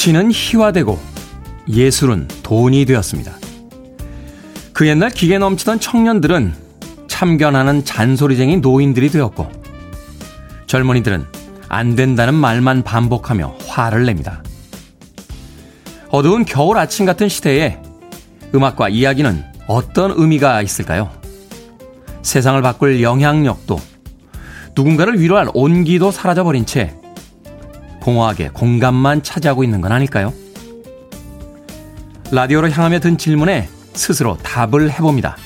정치는 희화되고 예술은 돈이 되었습니다. 그 옛날 기계 넘치던 청년들은 참견하는 잔소리쟁이 노인들이 되었고 젊은이들은 안 된다는 말만 반복하며 화를 냅니다. 어두운 겨울 아침 같은 시대에 음악과 이야기는 어떤 의미가 있을까요? 세상을 바꿀 영향력도 누군가를 위로할 온기도 사라져버린 채 공허하게 공간만 차지하고 있는 건 아닐까요? 라디오로 향하며 든 질문에 스스로 답을 해봅니다.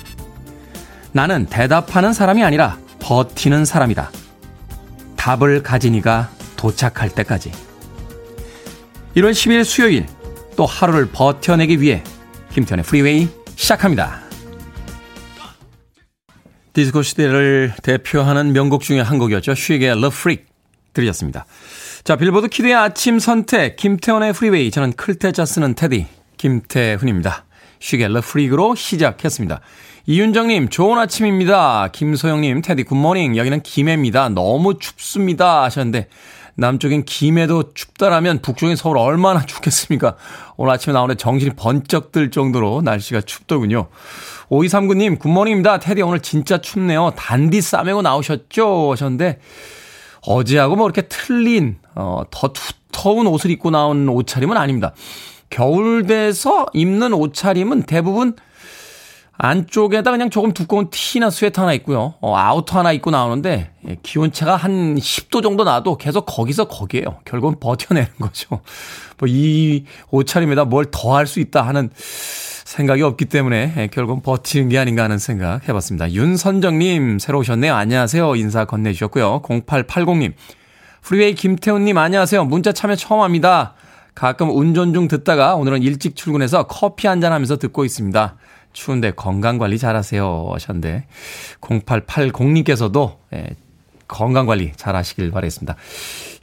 나는 대답하는 사람이 아니라 버티는 사람이다. 답을 가진 이가 도착할 때까지. 1월 10일 수요일 또 하루를 버텨내기 위해 김태훈의 프리웨이 시작합니다. 디스코 시대를 대표하는 명곡 중에 한 곡이었죠. 쉬게 Love 들으셨습니다. 자, 빌보드 키드의 아침 선택, 김태훈의 프리웨이. 저는 클 태 자 쓰는 테디, 김태훈입니다. Le Freak으로 시작했습니다. 이윤정님, 좋은 아침입니다. 김소영님, 테디 good morning. 여기는 김해입니다. 너무 춥습니다. 하셨는데, 남쪽엔 김해도 춥다라면 북쪽인 서울 얼마나 춥겠습니까? 오늘 아침에 나오는데 정신이 번쩍 들 정도로 날씨가 춥더군요. 5239님, good morning입니다. 테디 오늘 진짜 춥네요. 단디 싸매고 나오셨죠? 하셨는데, 어제하고 뭐 이렇게 틀린, 어, 더 두터운 옷을 입고 나온 옷차림은 아닙니다. 겨울 돼서 입는 옷차림은 대부분 안쪽에다 그냥 조금 두꺼운 티나 스웨터 하나 있고요. 어, 아우터 하나 입고 나오는데 예, 기온차가 한 10도 정도 나도 계속 거기서 거기에요. 결국은 버텨내는 거죠. 뭐 이 옷차림에다 뭘 더 할 수 있다 하는 생각이 없기 때문에 예, 결국은 버티는 게 아닌가 하는 생각 해봤습니다. 윤선정님 새로 오셨네요. 안녕하세요. 인사 건네주셨고요. 0880님 프리웨이 김태훈님 안녕하세요. 문자 참여 처음 합니다. 가끔 운전 중 듣다가 오늘은 일찍 출근해서 커피 한잔 하면서 듣고 있습니다. 추운데 건강 관리 잘하세요 하셨는데 0880님께서도 예, 건강 관리 잘 하시길 바라겠습니다.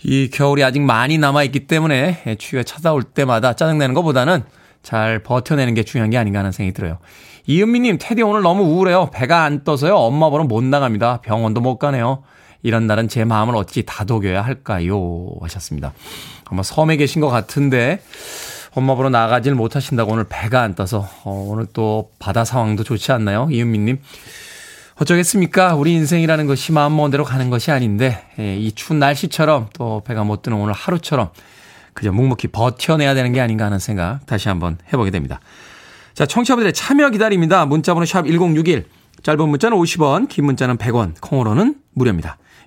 이 겨울이 아직 많이 남아 있기 때문에 예, 추위가 찾아올 때마다 짜증내는 것보다는 잘 버텨내는 게 중요한 게 아닌가 하는 생각이 들어요. 이은미님, 테디 오늘 너무 우울해요. 배가 안 떠서요. 엄마 보러 못 나갑니다. 병원도 못 가네요. 이런 날은 제 마음을 어찌 다독여야 할까요? 하셨습니다. 아마 섬에 계신 것 같은데 엄마 보러 나가질 못하신다고 오늘 배가 안 떠서 어, 오늘 또 바다 상황도 좋지 않나요? 이은미님. 어쩌겠습니까? 우리 인생이라는 것이 마음먹은 대로 가는 것이 아닌데 예, 이 추운 날씨처럼 또 배가 못 드는 오늘 하루처럼 그저 묵묵히 버텨내야 되는 게 아닌가 하는 생각 다시 한번 해보게 됩니다. 자, 청취자분들의 참여 기다립니다. 문자번호 샵 1061, 짧은 문자는 50원, 긴 문자는 100원, 콩으로는 무료입니다.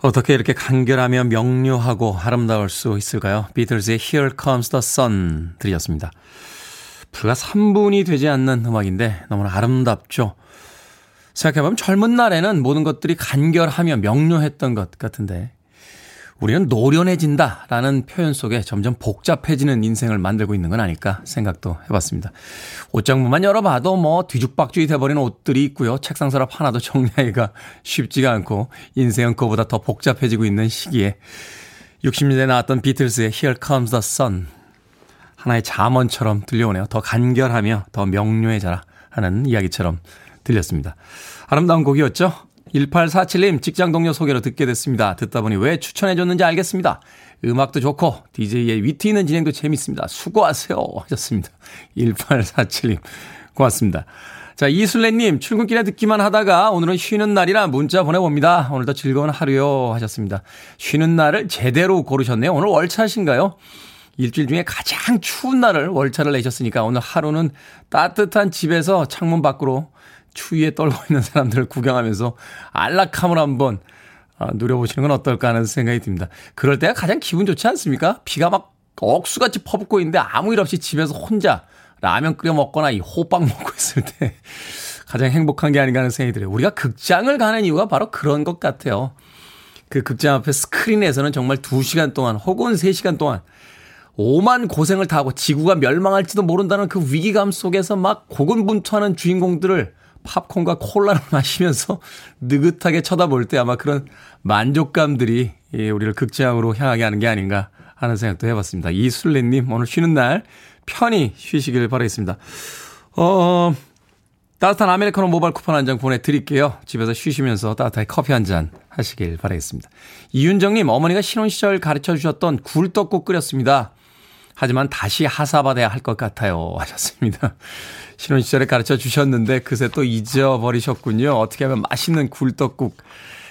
어떻게 이렇게 간결하며 명료하고 아름다울 수 있을까요? 비틀즈의 Here Comes the Sun 들이었습니다. 불과 3분이 되지 않는 음악인데 너무나 아름답죠. 생각해보면 젊은 날에는 모든 것들이 간결하며 명료했던 것 같은데 우리는 노련해진다라는 표현 속에 점점 복잡해지는 인생을 만들고 있는 건 아닐까 생각도 해봤습니다. 옷장문만 열어봐도 뭐 뒤죽박죽이 돼버린 옷들이 있고요. 책상 서랍 하나도 정리하기가 쉽지가 않고 인생은 그보다 더 복잡해지고 있는 시기에 60년대에 나왔던 비틀스의 Here Comes the Sun 하나의 잠언처럼 들려오네요. 더 간결하며 더 명료해져라 하는 이야기처럼 들렸습니다. 아름다운 곡이었죠? 1847님 직장 동료 소개로 듣게 됐습니다. 듣다 보니 왜 추천해줬는지 알겠습니다. 음악도 좋고 DJ의 위트 있는 진행도 재밌습니다. 수고하세요 하셨습니다. 1847님 고맙습니다. 자 이술래님 출근길에 듣기만 하다가 오늘은 쉬는 날이라 문자 보내봅니다. 오늘도 즐거운 하루요 하셨습니다. 쉬는 날을 제대로 고르셨네요. 오늘 월차신가요? 일주일 중에 가장 추운 날을 월차를 내셨으니까 오늘 하루는 따뜻한 집에서 창문 밖으로 추위에 떨고 있는 사람들을 구경하면서 안락함을 한번 아, 누려보시는 건 어떨까 하는 생각이 듭니다. 그럴 때가 가장 기분 좋지 않습니까? 비가 막 억수같이 퍼붓고 있는데 아무 일 없이 집에서 혼자 라면 끓여 먹거나 이 호빵 먹고 있을 때 가장 행복한 게 아닌가 하는 생각이 들어요. 우리가 극장을 가는 이유가 바로 그런 것 같아요. 그 극장 앞에 스크린에서는 정말 2시간 동안 혹은 3시간 동안 오만 고생을 다하고 지구가 멸망할지도 모른다는 그 위기감 속에서 막 고군분투하는 주인공들을 팝콘과 콜라를 마시면서 느긋하게 쳐다볼 때 아마 그런 만족감들이 우리를 극장으로 향하게 하는 게 아닌가 하는 생각도 해봤습니다. 이술래님 오늘 쉬는 날 편히 쉬시길 바라겠습니다. 어, 따뜻한 아메리카노 모바일 쿠폰 한 장 보내드릴게요. 집에서 쉬시면서 따뜻하게 커피 한 잔 하시길 바라겠습니다. 이윤정님, 어머니가 신혼시절 가르쳐 주셨던 굴떡국 끓였습니다. 하지만 다시 하사받아야 할 것 같아요. 하셨습니다. 신혼 시절에 가르쳐 주셨는데 그새 또 잊어버리셨군요. 어떻게 하면 맛있는 굴떡국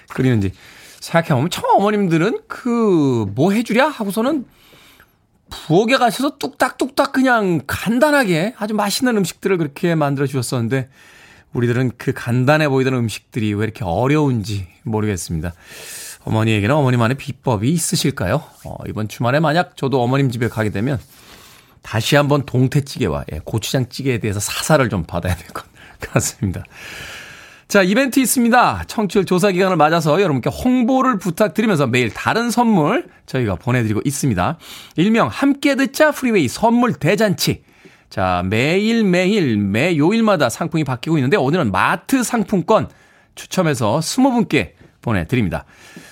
끓이는지. 생각해보면 처음 어머님들은 그 뭐 해주랴? 하고서는 부엌에 가셔서 뚝딱뚝딱 그냥 간단하게 아주 맛있는 음식들을 그렇게 만들어 주셨었는데 우리들은 그 간단해 보이던 음식들이 왜 이렇게 어려운지 모르겠습니다. 어머니에게는 어머니만의 비법이 있으실까요? 어, 이번 주말에 만약 저도 어머님 집에 가게 되면 다시 한번 동태찌개와 예, 고추장찌개에 대해서 사사를 좀 받아야 될 것 같습니다. 자, 이벤트 있습니다. 청취율 조사 기간을 맞아서 여러분께 홍보를 부탁드리면서 매일 다른 선물 저희가 보내드리고 있습니다. 일명 함께 듣자 프리웨이 선물 대잔치. 자, 매일매일, 매 요일마다 상품이 바뀌고 있는데 오늘은 마트 상품권 추첨해서 20분께 보내드립니다.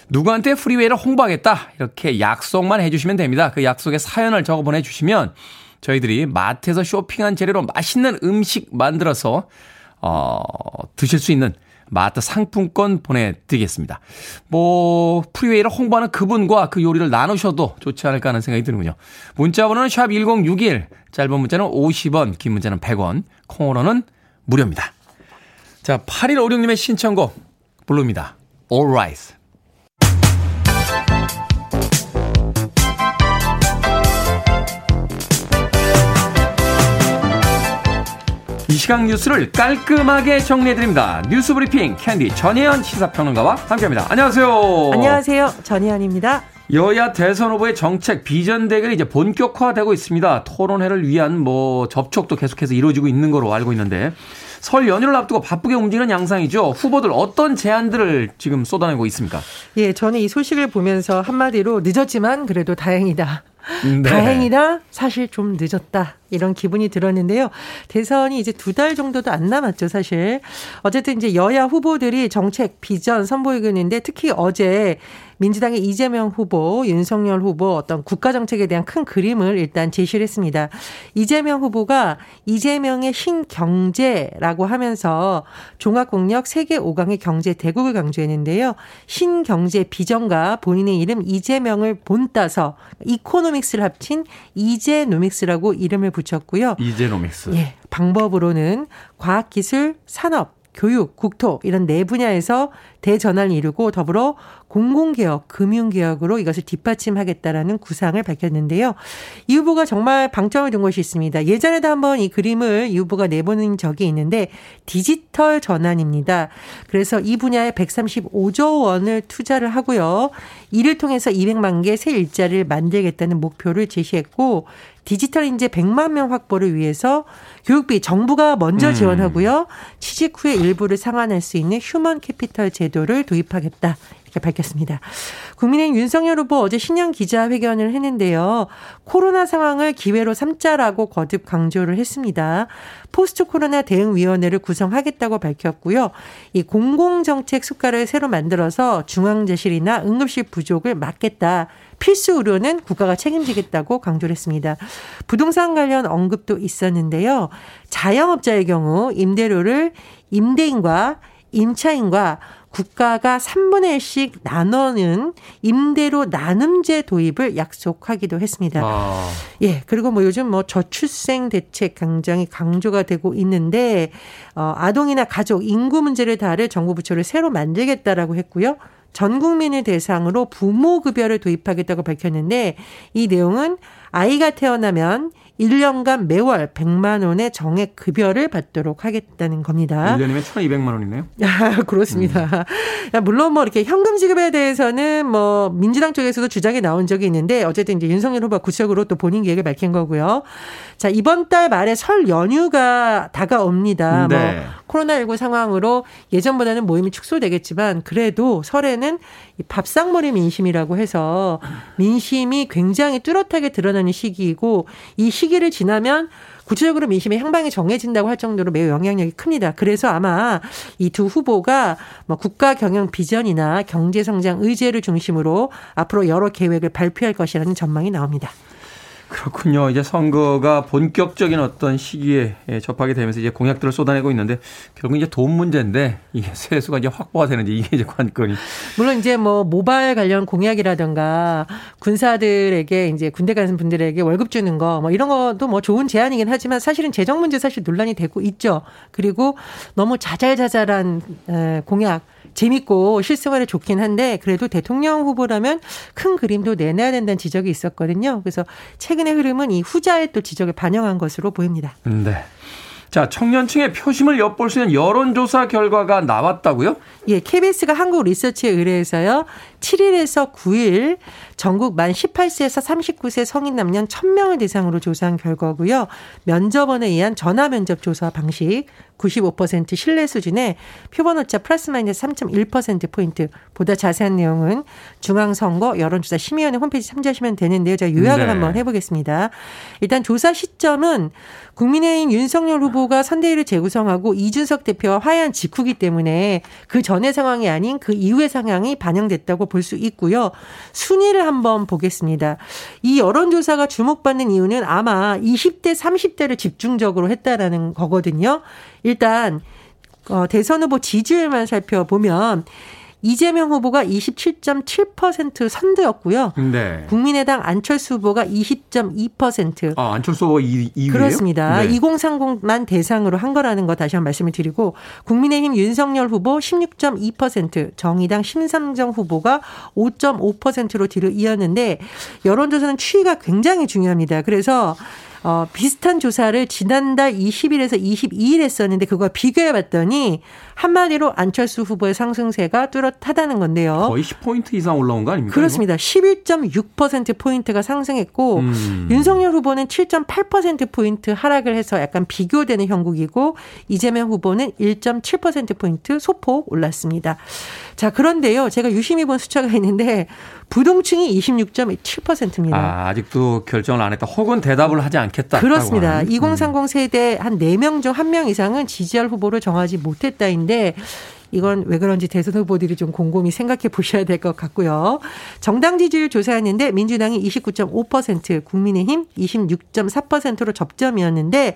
누구한테 프리웨이를 홍보하겠다. 이렇게 약속만 해주시면 됩니다. 그 약속에 사연을 적어 보내주시면 저희들이 마트에서 쇼핑한 재료로 맛있는 음식 만들어서 어, 드실 수 있는 마트 상품권 보내드리겠습니다. 뭐, 프리웨이를 홍보하는 그분과 그 요리를 나누셔도 좋지 않을까 하는 생각이 드는군요. 문자 번호는 샵 1061, 짧은 문자는 50원, 긴 문자는 100원, 콩으로는 무료입니다. 자, 8156님의 신청곡, 부릅니다. Alright. 이 시각 뉴스를 깔끔하게 정리해드립니다. 뉴스 브리핑 캔디 전혜연 시사평론가와 함께합니다. 안녕하세요. 안녕하세요. 전혜연입니다. 여야 대선 후보의 정책 비전 대결이 이제 본격화되고 있습니다. 토론회를 위한 뭐 접촉도 계속해서 이루어지고 있는 거로 알고 있는데 설 연휴를 앞두고 바쁘게 움직이는 양상이죠. 후보들 어떤 제안들을 지금 쏟아내고 있습니까? 예, 저는 이 소식을 보면서 한마디로 늦었지만 그래도 다행이다. 네. 다행이다. 사실 좀 늦었다. 이런 기분이 들었는데요. 대선이 이제 두 달 정도도 안 남았죠, 사실. 어쨌든 이제 여야 후보들이 정책, 비전 선보이고 있는데 특히 어제 민주당의 이재명 후보, 윤석열 후보 어떤 국가 정책에 대한 큰 그림을 일단 제시를 했습니다. 이재명 후보가 이재명의 신경제라고 하면서 종합공력 세계 5강의 경제 대국을 강조했는데요. 신경제 비전과 본인의 이름 이재명을 본따서 이코노믹스를 합친 이재노믹스라고 이름을 붙였고요. 이제노믹스. 예. 방법으로는 과학기술, 산업, 교육, 국토 이런 네 분야에서 대전환을 이루고 더불어 공공개혁, 금융개혁으로 이것을 뒷받침하겠다라는 구상을 밝혔는데요. 이 후보가 정말 방점을 둔 것이 있습니다. 예전에도 한번 이 그림을 이 후보가 내보는 적이 있는데 디지털 전환입니다. 그래서 이 분야에 135조 원을 투자를 하고요. 이를 통해서 200만 개 새 일자리를 만들겠다는 목표를 제시했고 디지털 인재 100만 명 확보를 위해서 교육비 정부가 먼저 음. 지원하고요. 취직 후에 일부를 상환할 수 있는 human capital 제도 를 도입하겠다. 이렇게 밝혔습니다. 국민의힘 윤석열 후보 어제 신년 기자회견을 했는데요. 코로나 상황을 기회로 삼자라고 거듭 강조를 했습니다. 포스트 코로나 대응위원회를 구성하겠다고 밝혔고요. 이 공공정책 숟가락을 새로 만들어서 중앙재실이나 응급실 부족을 막겠다. 필수 의료는 국가가 책임지겠다고 강조를 했습니다. 부동산 관련 언급도 있었는데요. 자영업자의 경우 임대료를 임대인과 임차인과 국가가 3분의 1씩 나눠는 임대료 나눔제 도입을 약속하기도 했습니다. 아. 예, 그리고 뭐 요즘 뭐 저출생 대책 굉장히 강조가 되고 있는데 어 아동이나 가족 인구 문제를 다룰 정부 부처를 새로 만들겠다라고 했고요. 전 국민을 대상으로 부모 급여를 도입하겠다고 밝혔는데 이 내용은 아이가 태어나면 1년간 매월 100만 원의 정액 급여를 받도록 하겠다는 겁니다. 1년이면 1,200만 원이네요. 아, 그렇습니다. 음. 물론 뭐 이렇게 현금 지급에 대해서는 뭐 민주당 쪽에서도 주장이 나온 적이 있는데 어쨌든 이제 윤석열 후보가 구체적으로 또 본인 계획을 밝힌 거고요. 자, 이번 달 말에 설 연휴가 다가옵니다. 뭐 네. 뭐 코로나19 상황으로 예전보다는 모임이 축소되겠지만 그래도 설에는 밥상머리 민심이라고 해서 민심이 굉장히 뚜렷하게 드러나는 시기이고 이 시기를 지나면 구체적으로 민심의 향방이 정해진다고 할 정도로 매우 영향력이 큽니다. 그래서 아마 이 두 후보가 뭐 국가 경영 비전이나 경제 성장 의제를 중심으로 앞으로 여러 계획을 발표할 것이라는 전망이 나옵니다. 그렇군요. 이제 선거가 본격적인 어떤 시기에 접하게 되면서 이제 공약들을 쏟아내고 있는데 결국 이제 돈 문제인데 이게 세수가 이제 확보가 되는지 이게 이제 관건이. 물론 이제 뭐 모바일 관련 공약이라든가 군사들에게 이제 군대 가는 분들에게 월급 주는 거 뭐 이런 것도 뭐 좋은 제안이긴 하지만 사실은 재정 문제 사실 논란이 되고 있죠. 그리고 너무 자잘자잘한 공약 재밌고 실생활에 좋긴 한데 그래도 대통령 후보라면 큰 그림도 내놔야 된다는 지적이 있었거든요. 그래서 최근의 흐름은 이 후자의 또 지적을 반영한 것으로 보입니다. 네. 자, 청년층의 표심을 엿볼 수 있는 여론조사 결과가 나왔다고요? 예, KBS가 한국 리서치에 의뢰해서요. 7일에서 9일 전국 만 18세에서 39세 성인 남녀 1000명을 대상으로 조사한 결과고요. 면접원에 의한 전화 면접 조사 방식 95% 신뢰 수준의 표본 오차 플러스 마이너스 3.1% 포인트. 보다 자세한 내용은 중앙선거 여론조사 심의위원회 홈페이지 참조하시면 되는데요. 제가 요약을 네. 한번 해보겠습니다. 일단 조사 시점은 국민의힘 윤석열 후보가 선대위를 재구성하고 이준석 대표와 화해한 직후기 때문에 그 전의 상황이 아닌 그 이후의 상황이 반영됐다고 볼 수 있고요. 순위를 한번 보겠습니다. 이 여론조사가 주목받는 이유는 아마 20대, 30대를 집중적으로 했다라는 거거든요. 일단 어, 대선 후보 지지율만 살펴보면 이재명 후보가 27.7% 선두였고요. 네. 국민의당 안철수 후보가 20.2%. 아, 안철수 후보가 2위예요? 그렇습니다. 네. 2030만 대상으로 한 거라는 거 다시 한 번 말씀을 드리고 국민의힘 윤석열 후보 16.2%, 정의당 심상정 후보가 5.5%로 뒤를 이었는데 여론조사는 추이가 굉장히 중요합니다. 그래서 어, 비슷한 조사를 지난달 20일에서 22일 했었는데 그걸 비교해 봤더니 한마디로 안철수 후보의 상승세가 뚜렷하다는 건데요. 거의 10포인트 이상 올라온 거 아닙니까? 그렇습니다. 11.6%포인트가 상승했고 음. 윤석열 후보는 7.8%포인트 하락을 해서 약간 비교되는 형국이고 이재명 후보는 1.7%포인트 소폭 올랐습니다. 자, 그런데요. 제가 유심히 본 숫자가 있는데 부동층이 26.7%입니다. 아, 아직도 결정을 안 했다. 혹은 대답을 하지 않겠다. 그렇습니다. 2030 세대 한 4명 중 1명 이상은 지지할 후보를 정하지 못했다인데 이건 왜 그런지 대선 후보들이 좀 곰곰이 생각해 보셔야 될 것 같고요. 정당 지지율 조사했는데 민주당이 29.5%, 국민의힘 26.4%로 접점이었는데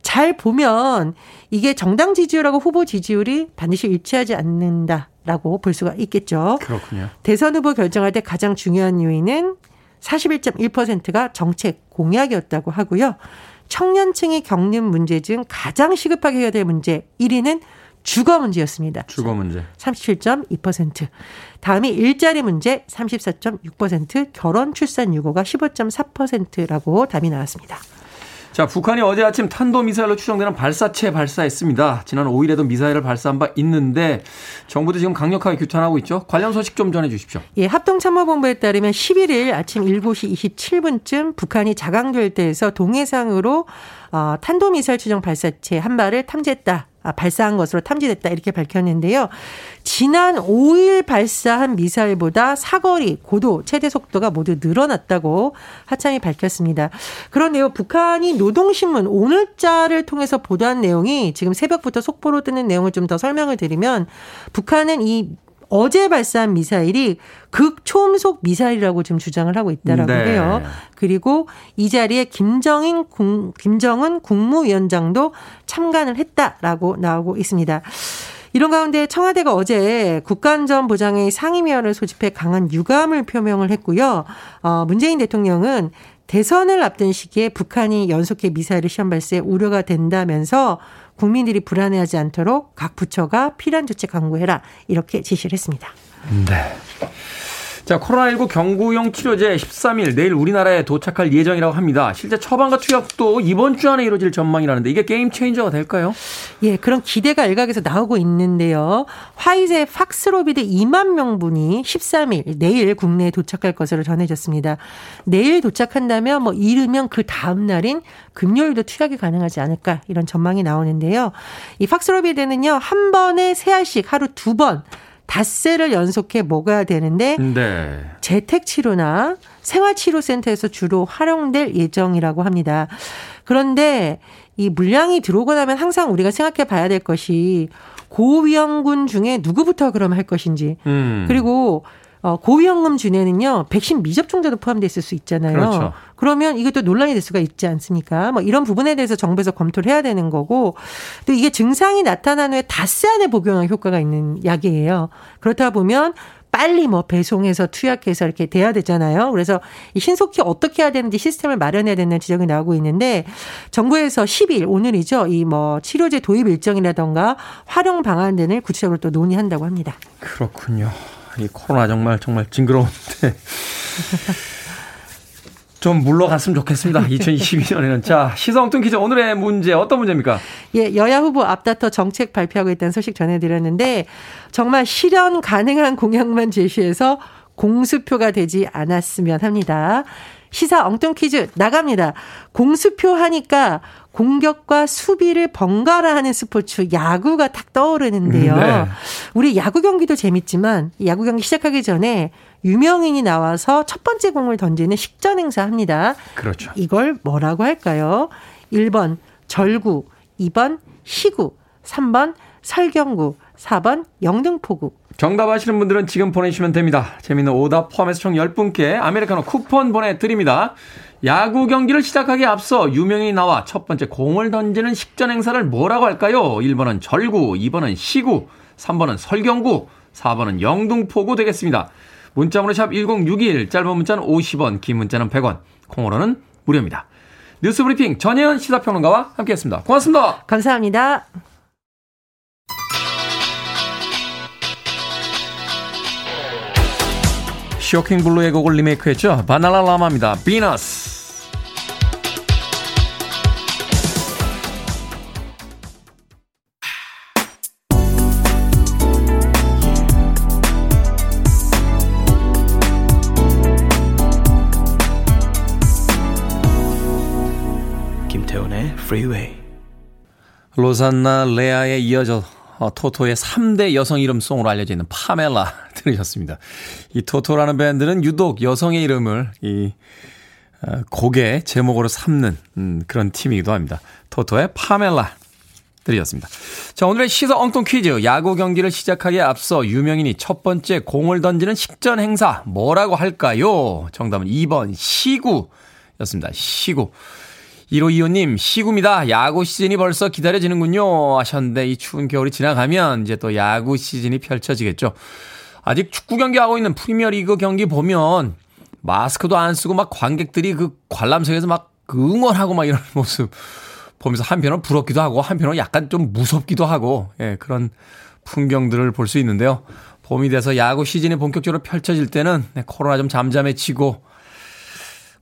잘 보면 이게 정당 지지율하고 후보 지지율이 반드시 일치하지 않는다. 라고 볼 수가 있겠죠. 그렇군요. 대선 후보 결정할 때 가장 중요한 요인은 41.1%가 정책 공약이었다고 하고요. 청년층이 겪는 문제 중 가장 시급하게 해야 될 문제 1위는 주거 문제였습니다. 주거 문제. 37.2%. 다음이 일자리 문제 34.6%, 결혼 출산 유고가 15.4%라고 답이 나왔습니다. 자, 북한이 어제 아침 탄도미사일로 추정되는 발사체 발사했습니다. 지난 5일에도 미사일을 발사한 바 있는데 정부도 지금 강력하게 규탄하고 있죠. 관련 소식 좀 전해 주십시오. 예, 합동참모본부에 따르면 11일 아침 7시 27분쯤 북한이 자강결대에서 동해상으로 어, 탄도미사일 추정 발사체 한 발을 탐지했다. 아, 발사한 것으로 탐지됐다 이렇게 밝혔는데요. 지난 5일 발사한 미사일보다 사거리, 고도, 최대 속도가 모두 늘어났다고 하창이 밝혔습니다. 그런데요, 북한이 노동신문 오늘자를 통해서 보도한 내용이 지금 새벽부터 속보로 뜨는 내용을 좀 더 설명을 드리면 북한은 이 어제 발사한 미사일이 극초음속 미사일이라고 지금 주장을 하고 있다라고 네. 해요. 그리고 이 자리에 김정인 국, 김정은 국무위원장도 참관을 했다라고 나오고 있습니다. 이런 가운데 청와대가 어제 국가안전보장의 상임위원회를 소집해 강한 유감을 표명을 했고요. 어, 문재인 대통령은 대선을 앞둔 시기에 북한이 연속해 미사일을 시험 발사에 우려가 된다면서 국민들이 불안해하지 않도록 각 부처가 필요한 조치 강구해라 이렇게 지시를 했습니다. 네. 자, 코로나19 경구용 치료제 13일 내일 우리나라에 도착할 예정이라고 합니다. 실제 처방과 투약도 이번 주 안에 이루어질 전망이라는데 이게 게임 체인저가 될까요? 예, 그런 기대가 일각에서 나오고 있는데요. 화이자의 팍스로비드 2만 명분이 13일 내일 국내에 도착할 것으로 전해졌습니다. 내일 도착한다면 뭐 이르면 그 다음 날인 금요일도 투약이 가능하지 않을까 이런 전망이 나오는데요. 이 팍스로비드는요. 한 번에 세 알씩 하루 두 번 닷새를 연속해 먹어야 되는데 네. 재택 치료나 생활 치료 센터에서 주로 활용될 예정이라고 합니다. 그런데 이 물량이 들어오고 나면 항상 우리가 생각해 봐야 될 것이 고위험군 중에 누구부터 그럼 할 것인지 음. 그리고 어, 고위험군 중에는요, 백신 미접종자도 포함되어 있을 수 있잖아요. 그렇죠. 그러면 이것도 논란이 될 수가 있지 않습니까? 뭐 이런 부분에 대해서 정부에서 검토를 해야 되는 거고, 또 이게 증상이 나타난 후에 닷새 안에 복용할 효과가 있는 약이에요. 그렇다 보면 빨리 뭐 배송해서 투약해서 이렇게 돼야 되잖아요. 그래서 신속히 어떻게 해야 되는지 시스템을 마련해야 된다는 지적이 나오고 있는데 정부에서 10일 오늘이죠. 이 뭐 치료제 도입 일정이라던가 활용 방안 등을 구체적으로 또 논의한다고 합니다. 그렇군요. 이 코로나 정말 정말 징그러운데 좀 물러갔으면 좋겠습니다. 2022년에는. 자, 시성뚱 퀴즈 오늘의 문제 어떤 문제입니까? 예, 여야 후보 앞다퉈 정책 발표하고 있다는 소식 전해드렸는데 정말 실현 가능한 공약만 제시해서 공수표가 되지 않았으면 합니다. 시사 엉뚱 퀴즈 나갑니다. 공수표 하니까 공격과 수비를 번갈아 하는 스포츠 야구가 탁 떠오르는데요. 네. 우리 야구 경기도 재밌지만 야구 경기 시작하기 전에 유명인이 나와서 첫 번째 공을 던지는 식전 행사 합니다. 그렇죠. 이걸 뭐라고 할까요? 1번 절구, 2번 시구, 3번 설경구, 4번 영등포구. 정답 아시는 분들은 지금 보내주시면 됩니다. 재미있는 오답 포함해서 총 10분께 아메리카노 쿠폰 보내드립니다. 야구 경기를 시작하기에 앞서 유명인이 나와 첫 번째 공을 던지는 식전 행사를 뭐라고 할까요? 1번은 절구, 2번은 시구, 3번은 설경구, 4번은 영등포구 되겠습니다. 문자번호 샵 1061, 짧은 문자는 50원, 긴 문자는 100원, 콩으로는 무료입니다. 뉴스 브리핑 전혜연 시사평론가와 함께했습니다. 고맙습니다. 감사합니다. 쇼킹 블루의 곡을 리메이크했죠. 바나나 라마입니다. 비너스. 김태훈의 Freeway. 로산나 레아에 이어져 어, 토토의 3대 여성 이름 송으로 알려져 있는 파멜라 들으셨습니다. 이 토토라는 밴드는 유독 여성의 이름을 이 어, 곡의 제목으로 삼는 음, 그런 팀이기도 합니다. 토토의 파멜라 들으셨습니다. 자, 오늘의 시서 엉뚱 퀴즈. 야구 경기를 시작하기에 앞서 유명인이 첫 번째 공을 던지는 식전 행사 뭐라고 할까요? 정답은 2번 시구였습니다. 시구. 1525님, 시구입니다. 야구 시즌이 벌써 기다려지는군요. 하셨는데, 이 추운 겨울이 지나가면 이제 또 야구 시즌이 펼쳐지겠죠. 아직 축구 경기 하고 있는 프리미어 리그 경기 보면 마스크도 안 쓰고 막 관객들이 그 관람석에서 막 응원하고 막 이런 모습 보면서 한편은 부럽기도 하고 한편은 약간 좀 무섭기도 하고, 예, 그런 풍경들을 볼 수 있는데요. 봄이 돼서 야구 시즌이 본격적으로 펼쳐질 때는 네, 코로나 좀 잠잠해지고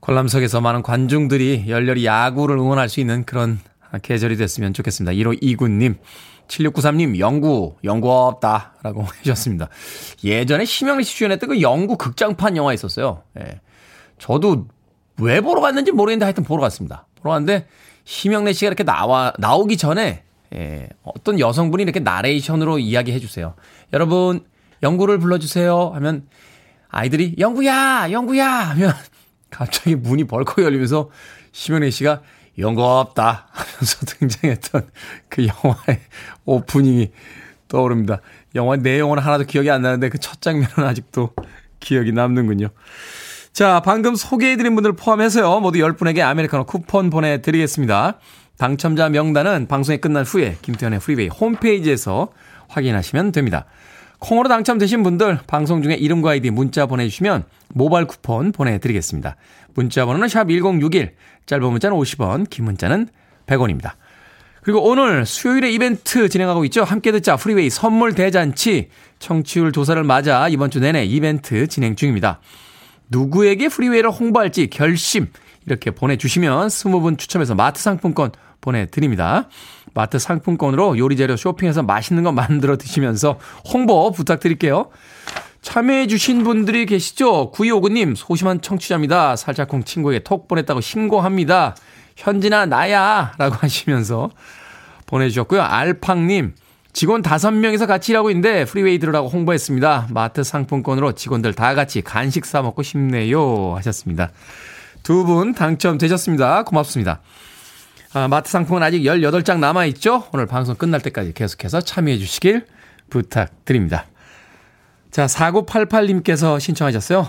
관람석에서 많은 관중들이 열렬히 야구를 응원할 수 있는 그런 계절이 됐으면 좋겠습니다. 1호 이군님, 7693님, 영구, 영구 없다. 라고 해주셨습니다. 예전에 심영래 씨 주연했던 그 영구 극장판 영화 있었어요. 예. 저도 왜 보러 갔는지 모르겠는데 하여튼 보러 갔습니다. 보러 갔는데 심영래 씨가 이렇게 나와, 나오기 전에 예, 어떤 여성분이 이렇게 나레이션으로 이야기해 주세요. 여러분, 영구를 불러주세요. 하면 아이들이 영구야! 영구야! 하면 갑자기 문이 벌컥 열리면서 심형래 씨가 없다 하면서 등장했던 그 영화의 오프닝이 떠오릅니다. 영화 내용은 하나도 기억이 안 나는데 그 첫 장면은 아직도 기억이 남는군요. 자, 방금 소개해드린 분들 포함해서요. 모두 10분에게 아메리카노 쿠폰 보내드리겠습니다. 당첨자 명단은 방송이 끝난 후에 김태훈의 프리웨이 홈페이지에서 확인하시면 됩니다. 콩으로 당첨되신 분들 방송 중에 이름과 아이디 문자 보내주시면 모바일 쿠폰 보내드리겠습니다. 문자 번호는 샵 1061, 짧은 문자는 50원, 긴 문자는 100원입니다. 그리고 오늘 수요일에 이벤트 진행하고 있죠. 함께 듣자 프리웨이 선물 대잔치 청취율 조사를 맞아 이번 주 내내 이벤트 진행 중입니다. 누구에게 프리웨이를 홍보할지 결심 이렇게 보내주시면 20분 추첨해서 마트 상품권 보내드립니다. 마트 상품권으로 요리재료 쇼핑해서 맛있는 거 만들어 드시면서 홍보 부탁드릴게요. 참여해주신 분들이 계시죠? 9259님, 소심한 청취자입니다. 살짝쿵 친구에게 톡 보냈다고 신고합니다. 현진아, 나야! 라고 하시면서 보내주셨고요. 알팡님, 직원 5명이서 같이 일하고 있는데 프리웨이 들으라고 홍보했습니다. 마트 상품권으로 직원들 다 같이 간식 사먹고 싶네요. 하셨습니다. 두 분 당첨되셨습니다. 고맙습니다. 아, 마트 상품은 아직 18장 남아있죠? 오늘 방송 끝날 때까지 계속해서 참여해 주시길 부탁드립니다. 자, 4988님께서 신청하셨어요.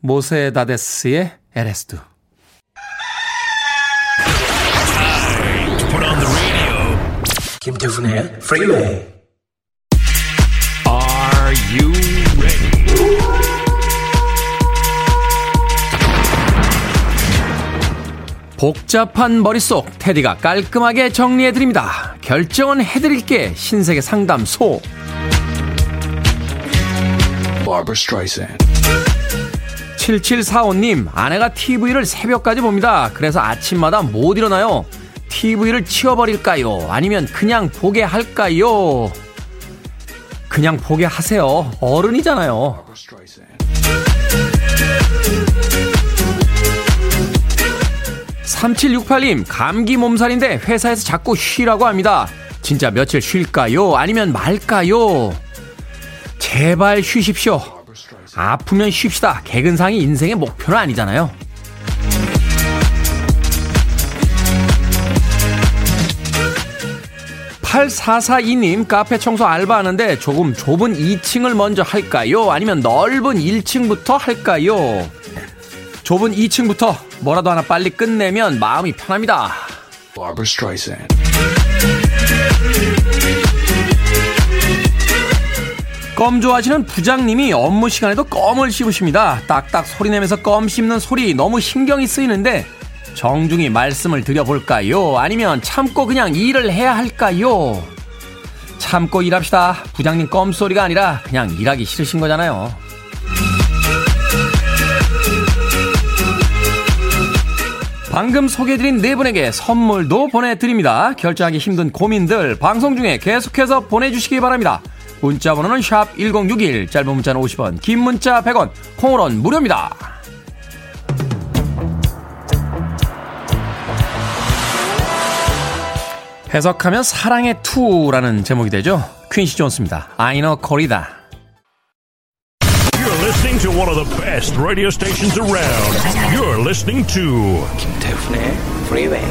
모세다데스의 에레스두. 김태훈의 프리웨이 Are you 복잡한 머릿속 테디가 깔끔하게 정리해드립니다. 결정은 해드릴게 신세계 상담소 7745님 아내가 TV를 새벽까지 봅니다. 그래서 아침마다 못 일어나요. TV를 치워버릴까요? 아니면 그냥 보게 할까요? 그냥 보게 하세요. 어른이잖아요. 3768님, 감기 몸살인데 회사에서 자꾸 쉬라고 합니다. 진짜 며칠 쉴까요? 아니면 말까요? 제발 쉬십시오. 아프면 쉽시다. 개근상이 인생의 목표는 아니잖아요. 8442님 카페 청소 알바하는데 조금 좁은 2층을 먼저 할까요? 아니면 넓은 1층부터 할까요? 좁은 2층부터 뭐라도 하나 빨리 끝내면 마음이 편합니다. 껌 좋아하시는 부장님이 업무 시간에도 껌을 씹으십니다. 딱딱 소리 내면서 껌 씹는 소리 너무 신경이 쓰이는데 정중히 말씀을 드려볼까요? 아니면 참고 그냥 일을 해야 할까요? 참고 일합시다. 부장님 껌소리가 아니라 그냥 일하기 싫으신 거잖아요. 방금 소개해드린 네 분에게 선물도 보내드립니다. 결정하기 힘든 고민들 방송 중에 계속해서 보내주시기 바랍니다. 문자 번호는 샵 1061, 짧은 문자는 50원, 긴 문자 100원, 콩으로는 무료입니다. 해석하면 사랑의 투라는 제목이 되죠. 퀸시 존스입니다. 아이너 코리다. Listening to one of the best radio stations around. You're listening to 김태훈의 Freeway.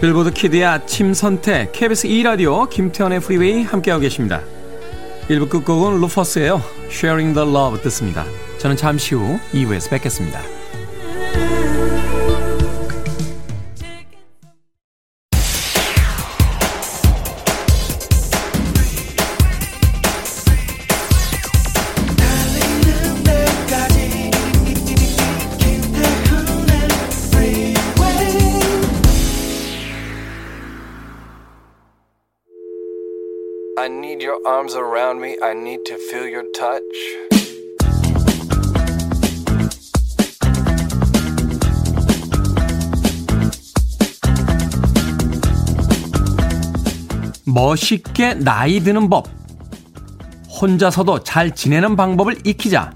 빌보드 kid의 아침 선택 KBS 2 라디오 김태훈의 프리웨이 함께하고 계십니다. 1부 끝곡은 루퍼스예요. Sharing the Love 듣습니다. 저는 잠시 후 2부에서 뵙겠습니다. Arms around me. I need to feel your touch. 멋있게 나이 드는 법. 혼자서도 잘 지내는 방법을 익히자.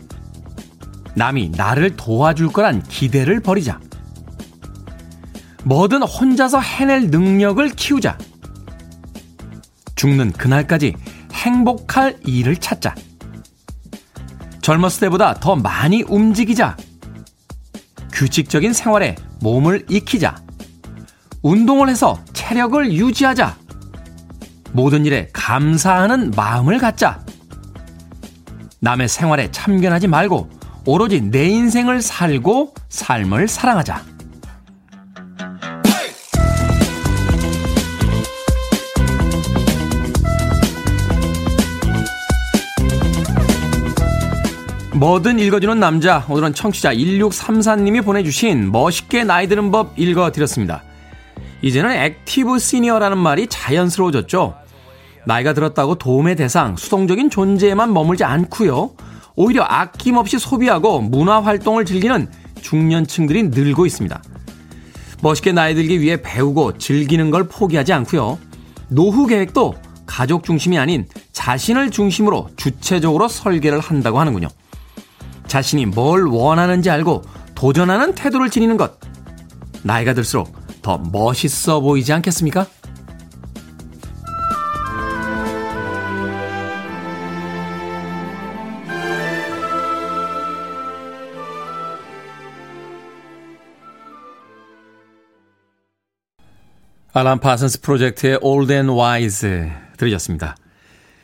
남이 나를 도와줄 거란 기대를 버리자. 뭐든 혼자서 해낼 능력을 키우자. 죽는 그날까지 행복할 일을 찾자. 젊었을 때보다 더 많이 움직이자. 규칙적인 생활에 몸을 익히자. 운동을 해서 체력을 유지하자. 모든 일에 감사하는 마음을 갖자. 남의 생활에 참견하지 말고 오로지 내 인생을 살고 삶을 사랑하자. 뭐든 읽어주는 남자. 오늘은 청취자 1634님이 보내주신 멋있게 나이 드는 법 읽어드렸습니다. 이제는 active 시니어라는 말이 자연스러워졌죠. 나이가 들었다고 도움의 대상, 수동적인 존재에만 머물지 않고요. 오히려 아낌없이 소비하고 문화 활동을 즐기는 중년층들이 늘고 있습니다. 멋있게 나이 들기 위해 배우고 즐기는 걸 포기하지 않고요. 노후 계획도 가족 중심이 아닌 자신을 중심으로 주체적으로 설계를 한다고 하는군요. 자신이 뭘 원하는지 알고 도전하는 태도를 지니는 것. 나이가 들수록 더 멋있어 보이지 않겠습니까? 알란 파슨스 프로젝트의 Old and Wise 들으셨습니다.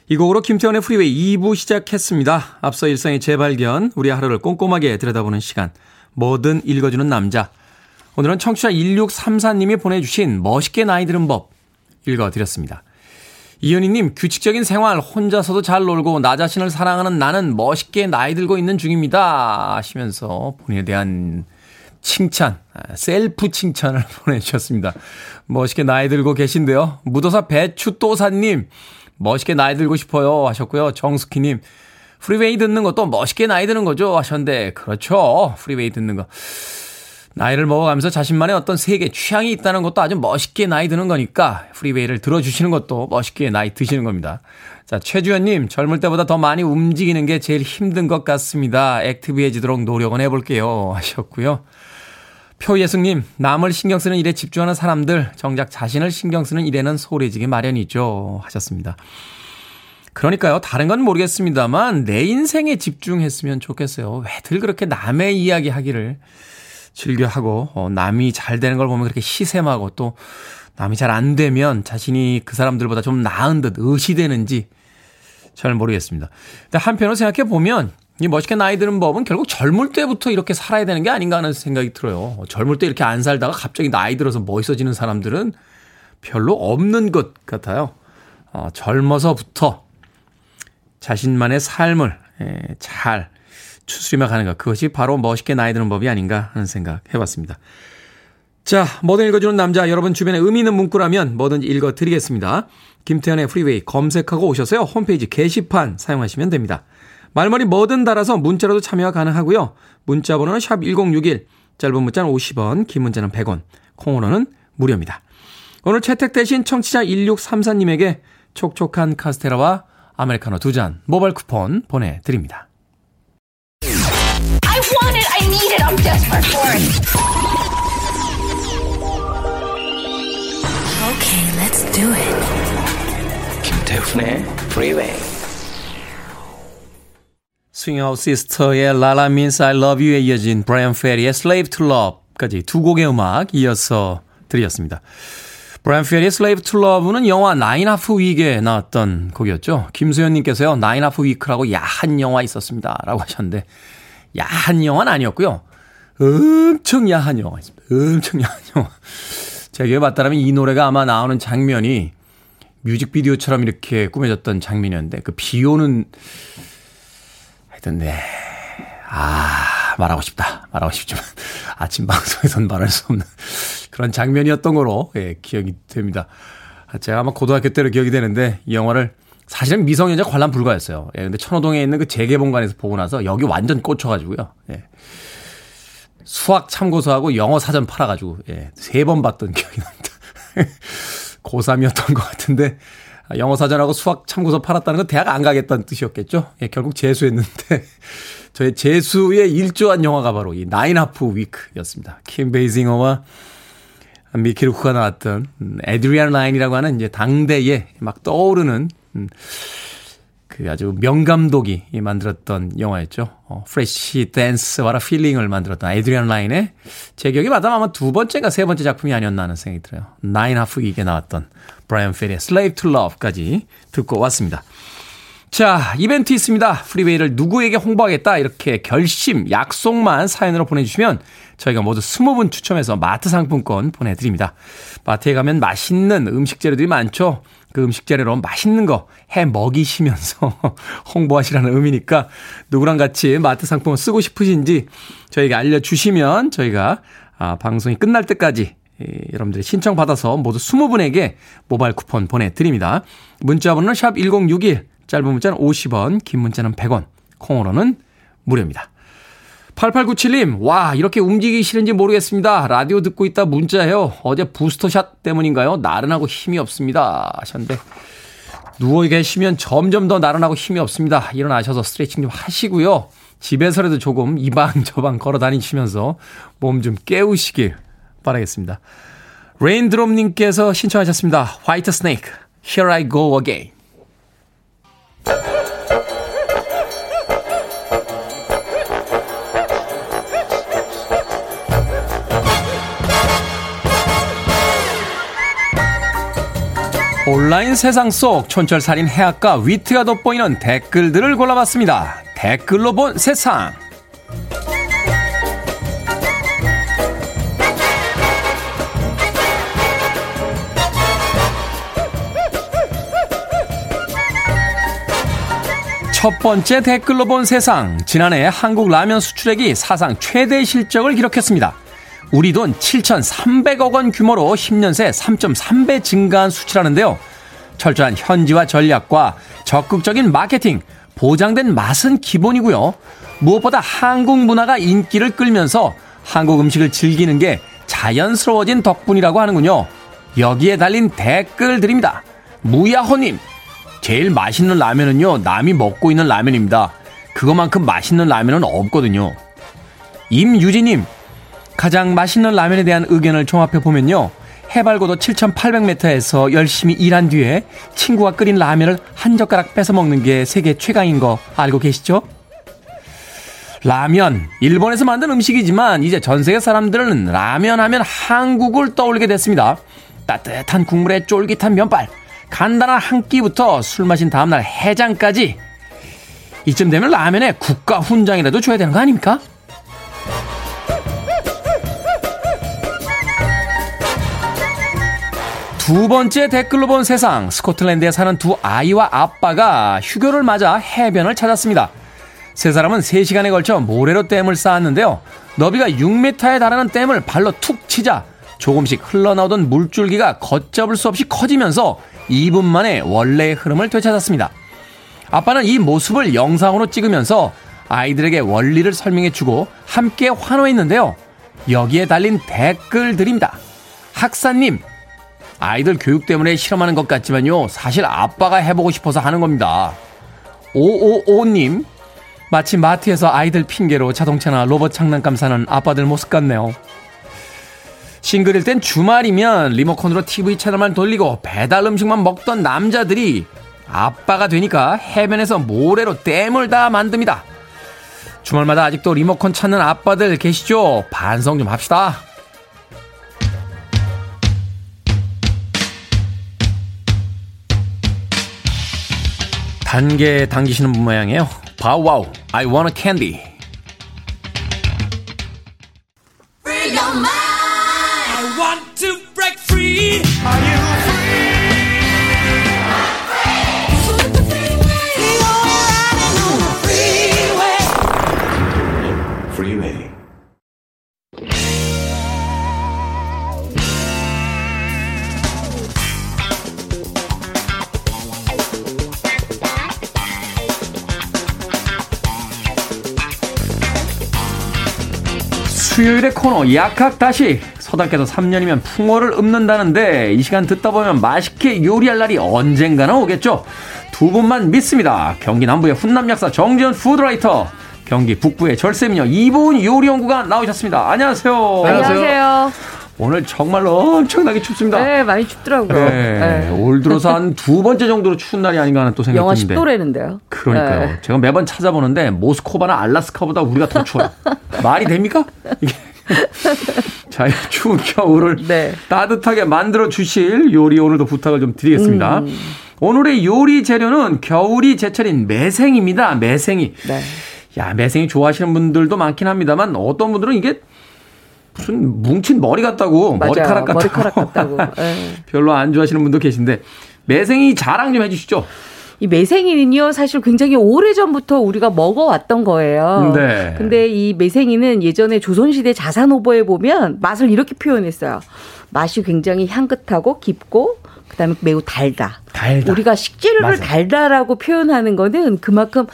이 곡으로 김태훈의 프리웨이 2부 시작했습니다. 앞서 일상의 재발견, 우리 하루를 꼼꼼하게 들여다보는 시간, 뭐든 읽어주는 남자. 오늘은 청취자 1634님이 보내주신 멋있게 나이 드는 법 읽어드렸습니다. 이현희님, 규칙적인 생활, 혼자서도 잘 놀고, 나 자신을 사랑하는 나는 멋있게 나이 들고 있는 중입니다. 하시면서 본인에 대한 칭찬, 아, 셀프 칭찬을 보내주셨습니다. 멋있게 나이 들고 계신데요. 무도사 배추도사님, 멋있게 나이 들고 싶어요 하셨고요. 정숙희님, 프리웨이 듣는 것도 멋있게 나이 드는 거죠 하셨는데, 그렇죠. 프리웨이 듣는 거. 나이를 먹어가면서 자신만의 어떤 세계 취향이 있다는 것도 아주 멋있게 나이 드는 거니까 프리웨이를 들어주시는 것도 멋있게 나이 드시는 겁니다. 자, 최주연님, 젊을 때보다 더 많이 움직이는 게 제일 힘든 것 같습니다. active해지도록 노력은 해볼게요. 하셨고요. 표예승님, 남을 신경 쓰는 일에 집중하는 사람들, 정작 자신을 신경 쓰는 일에는 소홀해지기 마련이죠. 하셨습니다. 그러니까요, 다른 건 모르겠습니다만, 내 인생에 집중했으면 좋겠어요. 왜들 그렇게 남의 이야기 하기를 즐겨하고, 어, 남이 잘 되는 걸 보면 그렇게 시샘하고, 또, 남이 잘 안 되면 자신이 그 사람들보다 좀 나은 듯 의시되는지 잘 모르겠습니다. 근데 한편으로 생각해 보면, 이 멋있게 나이 드는 법은 결국 젊을 때부터 이렇게 살아야 되는 게 아닌가 하는 생각이 들어요. 젊을 때 이렇게 안 살다가 갑자기 나이 들어서 멋있어지는 사람들은 별로 없는 것 같아요. 어, 젊어서부터 자신만의 삶을 예, 잘 추스리며 가는 것. 그것이 바로 멋있게 나이 드는 법이 아닌가 하는 생각 해봤습니다. 자, 뭐든 읽어주는 남자. 여러분 주변에 의미 있는 문구라면 뭐든지 읽어드리겠습니다. 김태훈의 프리웨이 검색하고 오셔서요. 홈페이지 게시판 사용하시면 됩니다. 말머리 뭐든 달아서 문자로도 참여가 가능하고요. 문자 번호는 샵 1061, 짧은 문자는 50원, 긴 문자는 100원, 콩으로는 무료입니다. 오늘 채택되신 청취자 1634님에게 촉촉한 카스테라와 아메리카노 두 잔 모바일 쿠폰 보내드립니다. I want it, I need it, I'm desperate for it. Okay, let's do it. 김태훈의 Freeway. 스윙아웃 시스터의 라라 민스 I love you에 이어진 브라이언 페리의 Slave to Love까지 두 곡의 음악 이어서 드렸습니다. 브라이언 페리의 Slave to Love는 영화 Nine Half Week에 나왔던 곡이었죠. 김수현님께서요. Nine Half Week라고 야한 영화 있었습니다. 라고 하셨는데 야한 영화는 아니었고요. 엄청 야한 영화였습니다. 엄청 야한 영화. 제가 기억에 맞다면 이 노래가 아마 나오는 장면이 뮤직비디오처럼 이렇게 꾸며졌던 장면이었는데 그 비 오는 네. 아, 말하고 싶다. 말하고 싶지만, 아침 방송에선 말할 수 없는 그런 장면이었던 거로, 예, 기억이 됩니다. 제가 아마 고등학교 때로 기억이 되는데, 이 영화를 사실은 미성년자 관람 불가였어요. 예, 근데 천호동에 있는 그 재개봉관에서 보고 나서 여기 완전 꽂혀가지고요. 예. 수학 참고서하고 영어 사전 팔아가지고, 예, 세 번 봤던 기억이 납니다. 고3이었던 것 같은데, 영어 사전하고 수학 참고서 팔았다는 건 대학 안 가겠다는 뜻이었겠죠. 예, 결국 재수했는데 저의 재수에 일조한 영화가 바로 이 Nine Half Week였습니다. 킴 베이싱어와 미키 루크가 나왔던 에드리안 라인이라고 하는 이제 당대에 막 떠오르는 음, 그 아주 명감독이 만들었던 영화였죠. 어, Flashdance What a Feeling을 만들었던 에드리안 라인의 제 기억이 맞다면 아마 두 번째나 세 번째 작품이 아니었나 하는 생각이 들어요. Nine Half Week에 나왔던 브라이언 페리의 Slave to Love까지 듣고 왔습니다. 자, 이벤트 있습니다. 프리웨이를 누구에게 홍보하겠다 이렇게 결심, 약속만 사연으로 보내주시면 저희가 모두 20분 추첨해서 마트 상품권 보내드립니다. 마트에 가면 맛있는 음식 재료들이 많죠. 그 음식 재료로 맛있는 거 해 먹이시면서 홍보하시라는 의미니까 누구랑 같이 마트 상품을 쓰고 싶으신지 저희에게 알려주시면 저희가 아, 방송이 끝날 때까지 예, 여러분들의 신청 받아서 모두 20분에게 모바일 쿠폰 보내드립니다. 문자 번호는 샵 1061, 짧은 문자는 50원, 긴 문자는 100원, 콩으로는 무료입니다. 8897님, 와, 이렇게 움직이기 싫은지 모르겠습니다. 라디오 듣고 있다 문자해요. 어제 부스터샷 때문인가요? 나른하고 힘이 없습니다. 하셨는데, 누워 계시면 점점 더 나른하고 힘이 없습니다. 일어나셔서 스트레칭 좀 하시고요. 집에서라도 조금 이방 저방 걸어 다니시면서 몸 좀 깨우시길 바라겠습니다. 레인드롭님께서 신청하셨습니다. 화이트 스네이크, Here I Go Again. 온라인 세상 속 촌철살인 해악과 위트가 돋보이는 댓글들을 골라봤습니다. 댓글로 본 세상. 첫 번째 댓글로 본 세상. 지난해 한국 라면 수출액이 사상 최대 실적을 기록했습니다. 우리 돈 7,300억 원 규모로 10년 새 3.3배 증가한 수치라는데요. 철저한 현지화 전략과 적극적인 마케팅, 보장된 맛은 기본이고요. 무엇보다 한국 문화가 인기를 끌면서 한국 음식을 즐기는 게 자연스러워진 덕분이라고 하는군요. 여기에 달린 댓글들입니다. 무야호님, 제일 맛있는 라면은요, 남이 먹고 있는 라면입니다. 그것만큼 맛있는 라면은 없거든요. 임유진님, 가장 맛있는 라면에 대한 의견을 종합해 보면요. 해발고도 7,800m에서 열심히 일한 뒤에 친구가 끓인 라면을 한 젓가락 뺏어 먹는 게 세계 최강인 거 알고 계시죠? 라면, 일본에서 만든 음식이지만 이제 전 세계 사람들은 라면 하면 한국을 떠올리게 됐습니다. 따뜻한 국물에 쫄깃한 면발, 간단한 한 끼부터 술 마신 다음날 해장까지. 이쯤 되면 라면에 국가 훈장이라도 줘야 되는 거 아닙니까? 두 번째 댓글로 본 세상 스코틀랜드에 사는 두 아이와 아빠가 휴교를 맞아 해변을 찾았습니다. 세 사람은 3시간에 걸쳐 모래로 댐을 쌓았는데요. 너비가 6m에 달하는 댐을 발로 툭 치자 조금씩 흘러나오던 물줄기가 걷잡을 수 없이 커지면서 2분 만에 원래의 흐름을 되찾았습니다. 아빠는 이 모습을 영상으로 찍으면서 아이들에게 원리를 설명해주고 함께 환호했는데요. 여기에 달린 댓글들입니다. 학사님, 아이들 교육 때문에 실험하는 것 같지만요. 사실 아빠가 해보고 싶어서 하는 겁니다. 555님, 마치 마트에서 아이들 핑계로 자동차나 로봇 장난감 사는 아빠들 모습 같네요. 싱글일 땐 주말이면 리모컨으로 TV 채널만 돌리고 배달 음식만 먹던 남자들이 아빠가 되니까 해변에서 모래로 댐을 다 만듭니다. 주말마다 아직도 리모컨 찾는 아빠들 계시죠? 반성 좀 합시다. 단계 당기시는 분 모양이에요. 바우와우, I want a candy. 수요일의 코너 약학다시 서당께서 3년이면 풍어를 읊는다는데 이 시간 듣다 보면 맛있게 요리할 날이 언젠가는 오겠죠. 두 분만 믿습니다. 경기 남부의 훈남 약사 정지현 푸드라이터 경기 북부의 절세미녀 이보은 요리연구가 나오셨습니다. 안녕하세요. 안녕하세요. 오늘 정말로 엄청나게 춥습니다. 네, 많이 춥더라고요. 네, 네. 올 들어서 한 두 번째 정도로 추운 날이 아닌가 하는 또 생각이 영하 드는데. 영하 10도래는데요. 그러니까요. 네. 제가 매번 찾아보는데 모스코바나 알라스카보다 우리가 더 추워요. 말이 됩니까? 이게. 자, 추운 겨울을 네. 따뜻하게 만들어 주실 요리 오늘도 부탁을 좀 드리겠습니다. 음. 오늘의 요리 재료는 겨울이 제철인 매생입니다. 매생이. 네. 야, 매생이 좋아하시는 분들도 많긴 합니다만 어떤 분들은 이게 무슨 뭉친 머리 같다고 맞아요. 머리카락 같다고, 머리카락 같다고. 네. 별로 안 좋아하시는 분도 계신데 매생이 자랑 좀 해주시죠. 이 매생이는요, 사실 굉장히 오래 전부터 우리가 먹어왔던 거예요. 네. 근데 이 매생이는 예전에 조선시대 자산오보에 보면 맛을 이렇게 표현했어요. 맛이 굉장히 향긋하고 깊고 그다음에 매우 달다. 달다. 우리가 식재료를 맞아. 달다라고 표현하는 거는 그만큼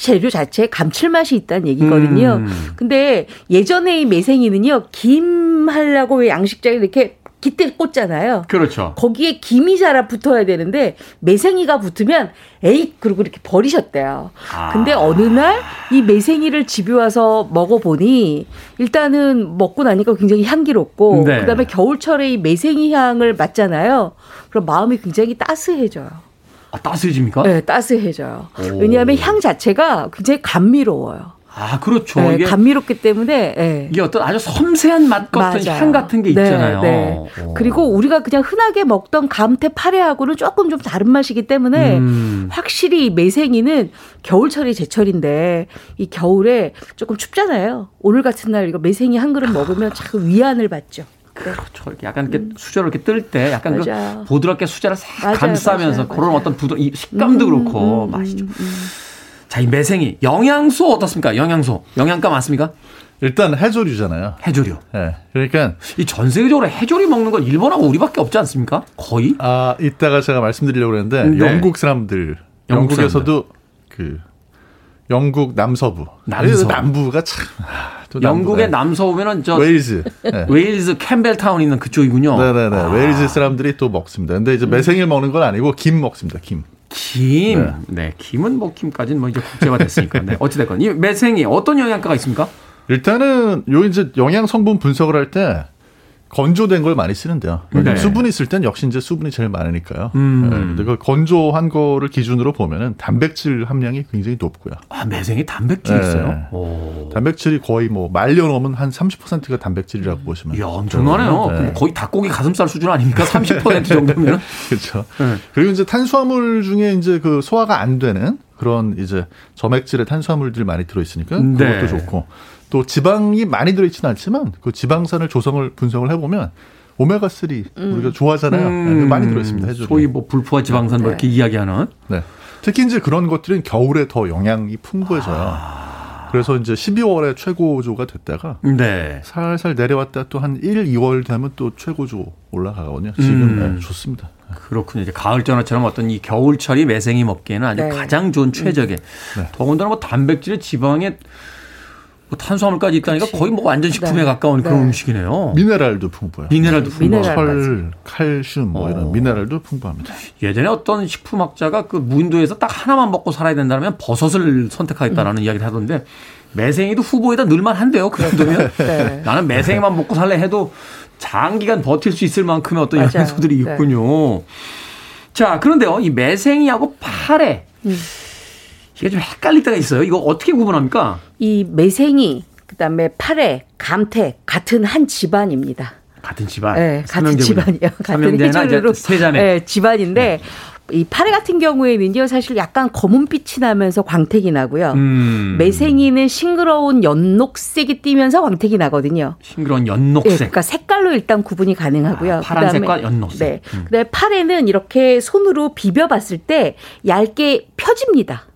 재료 자체에 감칠맛이 있다는 얘기거든요. 음. 근데 예전에 이 매생이는요, 김 하려고 왜 양식장에 이렇게 깃대 꽂잖아요. 그렇죠. 거기에 김이 자라 붙어야 되는데 매생이가 붙으면 에이 그러고 이렇게 버리셨대요. 아. 근데 어느 날 이 매생이를 집에 와서 먹어보니 일단은 먹고 나니까 굉장히 향기롭고 네. 그다음에 겨울철에 이 매생이 향을 맡잖아요. 그럼 마음이 굉장히 따스해져요. 아, 따스해집니까? 네, 따스해져요. 오. 왜냐하면 향 자체가 굉장히 감미로워요. 아, 그렇죠. 네, 이게 감미롭기 때문에 네. 이게 어떤 아주 섬세한 맛 같은 맞아요. 향 같은 게 네, 있잖아요. 네, 네. 그리고 우리가 그냥 흔하게 먹던 감태 파래하고는 조금 좀 다른 맛이기 때문에 음. 확실히 매생이는 겨울철이 제철인데 이 겨울에 조금 춥잖아요. 오늘 같은 날 이거 매생이 한 그릇 먹으면 참 위안을 받죠. 그렇죠. 이렇게 약간 이렇게 음. 수저를 이렇게 뜰 때 약간 그 보드랍게 수저를 싹 맞아요, 감싸면서 맞아요, 그런 어떤 부드 이 식감도 음, 그렇고 음, 맛이죠. 음, 음. 자, 이 매생이 영양소 어떻습니까? 영양소. 영양가 많습니까? 일단 해조류잖아요. 해조류. 예. 네. 그러니까 이 전 세계적으로 해조류 먹는 건 일본하고 우리밖에 없지 않습니까? 거의? 아, 이따가 제가 말씀드리려고 그랬는데 네. 영국 사람들 영국 영국에서도 그 영국 남서부. 남서부. 남부가 참. 아, 영국의 남서부면은 저 웨일즈. 네. 웨일즈 캠벨타운 있는 그쪽이군요. 네네네. 아. 웨일즈 사람들이 또 먹습니다. 근데 이제 매생이를 먹는 건 아니고 김 먹습니다. 김. 김. 네. 네. 김은 뭐 김까지는 뭐 이제 국제화 됐으니까. 네. 어찌됐건. 이 매생이 어떤 영양가가 있습니까? 일단은 요 이제 영양 성분 분석을 할 때 건조된 걸 많이 쓰는데요. 네. 수분이 있을 땐 역시 이제 수분이 제일 많으니까요. 음. 네. 그 건조한 거를 기준으로 보면은 단백질 함량이 굉장히 높고요. 아, 매생이 단백질 네. 있어요? 오. 단백질이 거의 뭐 말려놓으면 한 30%가 단백질이라고 보시면. 이야, 엄청나네요. 네. 거의 닭고기 가슴살 수준 아닙니까? 30% 정도면. 그렇죠. 네. 그리고 이제 탄수화물 중에 이제 그 소화가 안 되는 그런 이제 점액질의 탄수화물들이 많이 들어 있으니까 네. 그것도 좋고. 또 지방이 많이 들어있지는 않지만 그 지방산을 조성을 분석을 해보면 오메가 3 음. 우리가 좋아하잖아요. 음. 네, 많이 들어있습니다. 해조 소위 뭐 불포화 지방산 뭐 네. 이렇게 이야기하는. 네. 특히 이제 그런 것들은 겨울에 더 영양이 풍부해져요. 아. 그래서 이제 12월에 최고조가 됐다가 네. 살살 내려왔다 또 한 1, 2월 되면 또 최고조 올라가거든요. 지금 음. 네, 좋습니다. 그렇군요. 이제 가을 전화처럼 어떤 이 겨울철이 매생이 먹기에는 아주 네. 가장 좋은 최적의 네. 더군다나 뭐 단백질의 지방에 뭐 탄수화물까지 있다니까 그치. 거의 뭐 완전 식품에 네. 가까운 그런 네. 음식이네요. 미네랄도 풍부해요. 미네랄도 풍부. 철, 칼슘 뭐 이런 어. 미네랄도 풍부합니다. 예전에 어떤 식품학자가 그 무인도에서 딱 하나만 먹고 살아야 된다면 버섯을 선택하겠다라는 음. 이야기를 하던데 매생이도 후보에다 넣을만 한데요. 그 정도면 네. 나는 매생이만 먹고 살래 해도 장기간 버틸 수 있을 만큼의 어떤 영양소들이 네. 있군요. 자, 그런데요. 이 매생이하고 파래. 음. 이게 좀 헷갈릴 때가 있어요. 이거 어떻게 구분합니까? 이 매생이, 그다음에 파래, 감태 같은 한 집안입니다. 같은 집안. 네, 같은 집안이요. 같은 해조류로 세자매. 네, 집안인데 네. 이 파래 같은 경우에는요, 사실 약간 검은빛이 나면서 광택이 나고요. 음. 매생이는 싱그러운 연녹색이 띠면서 광택이 나거든요. 싱그러운 연녹색. 네, 그러니까 색깔로 일단 구분이 가능하고요. 아, 파란색과 연녹색. 네. 음. 그다음에 파래는 이렇게 손으로 비벼봤을 때 얇게 펴집니다.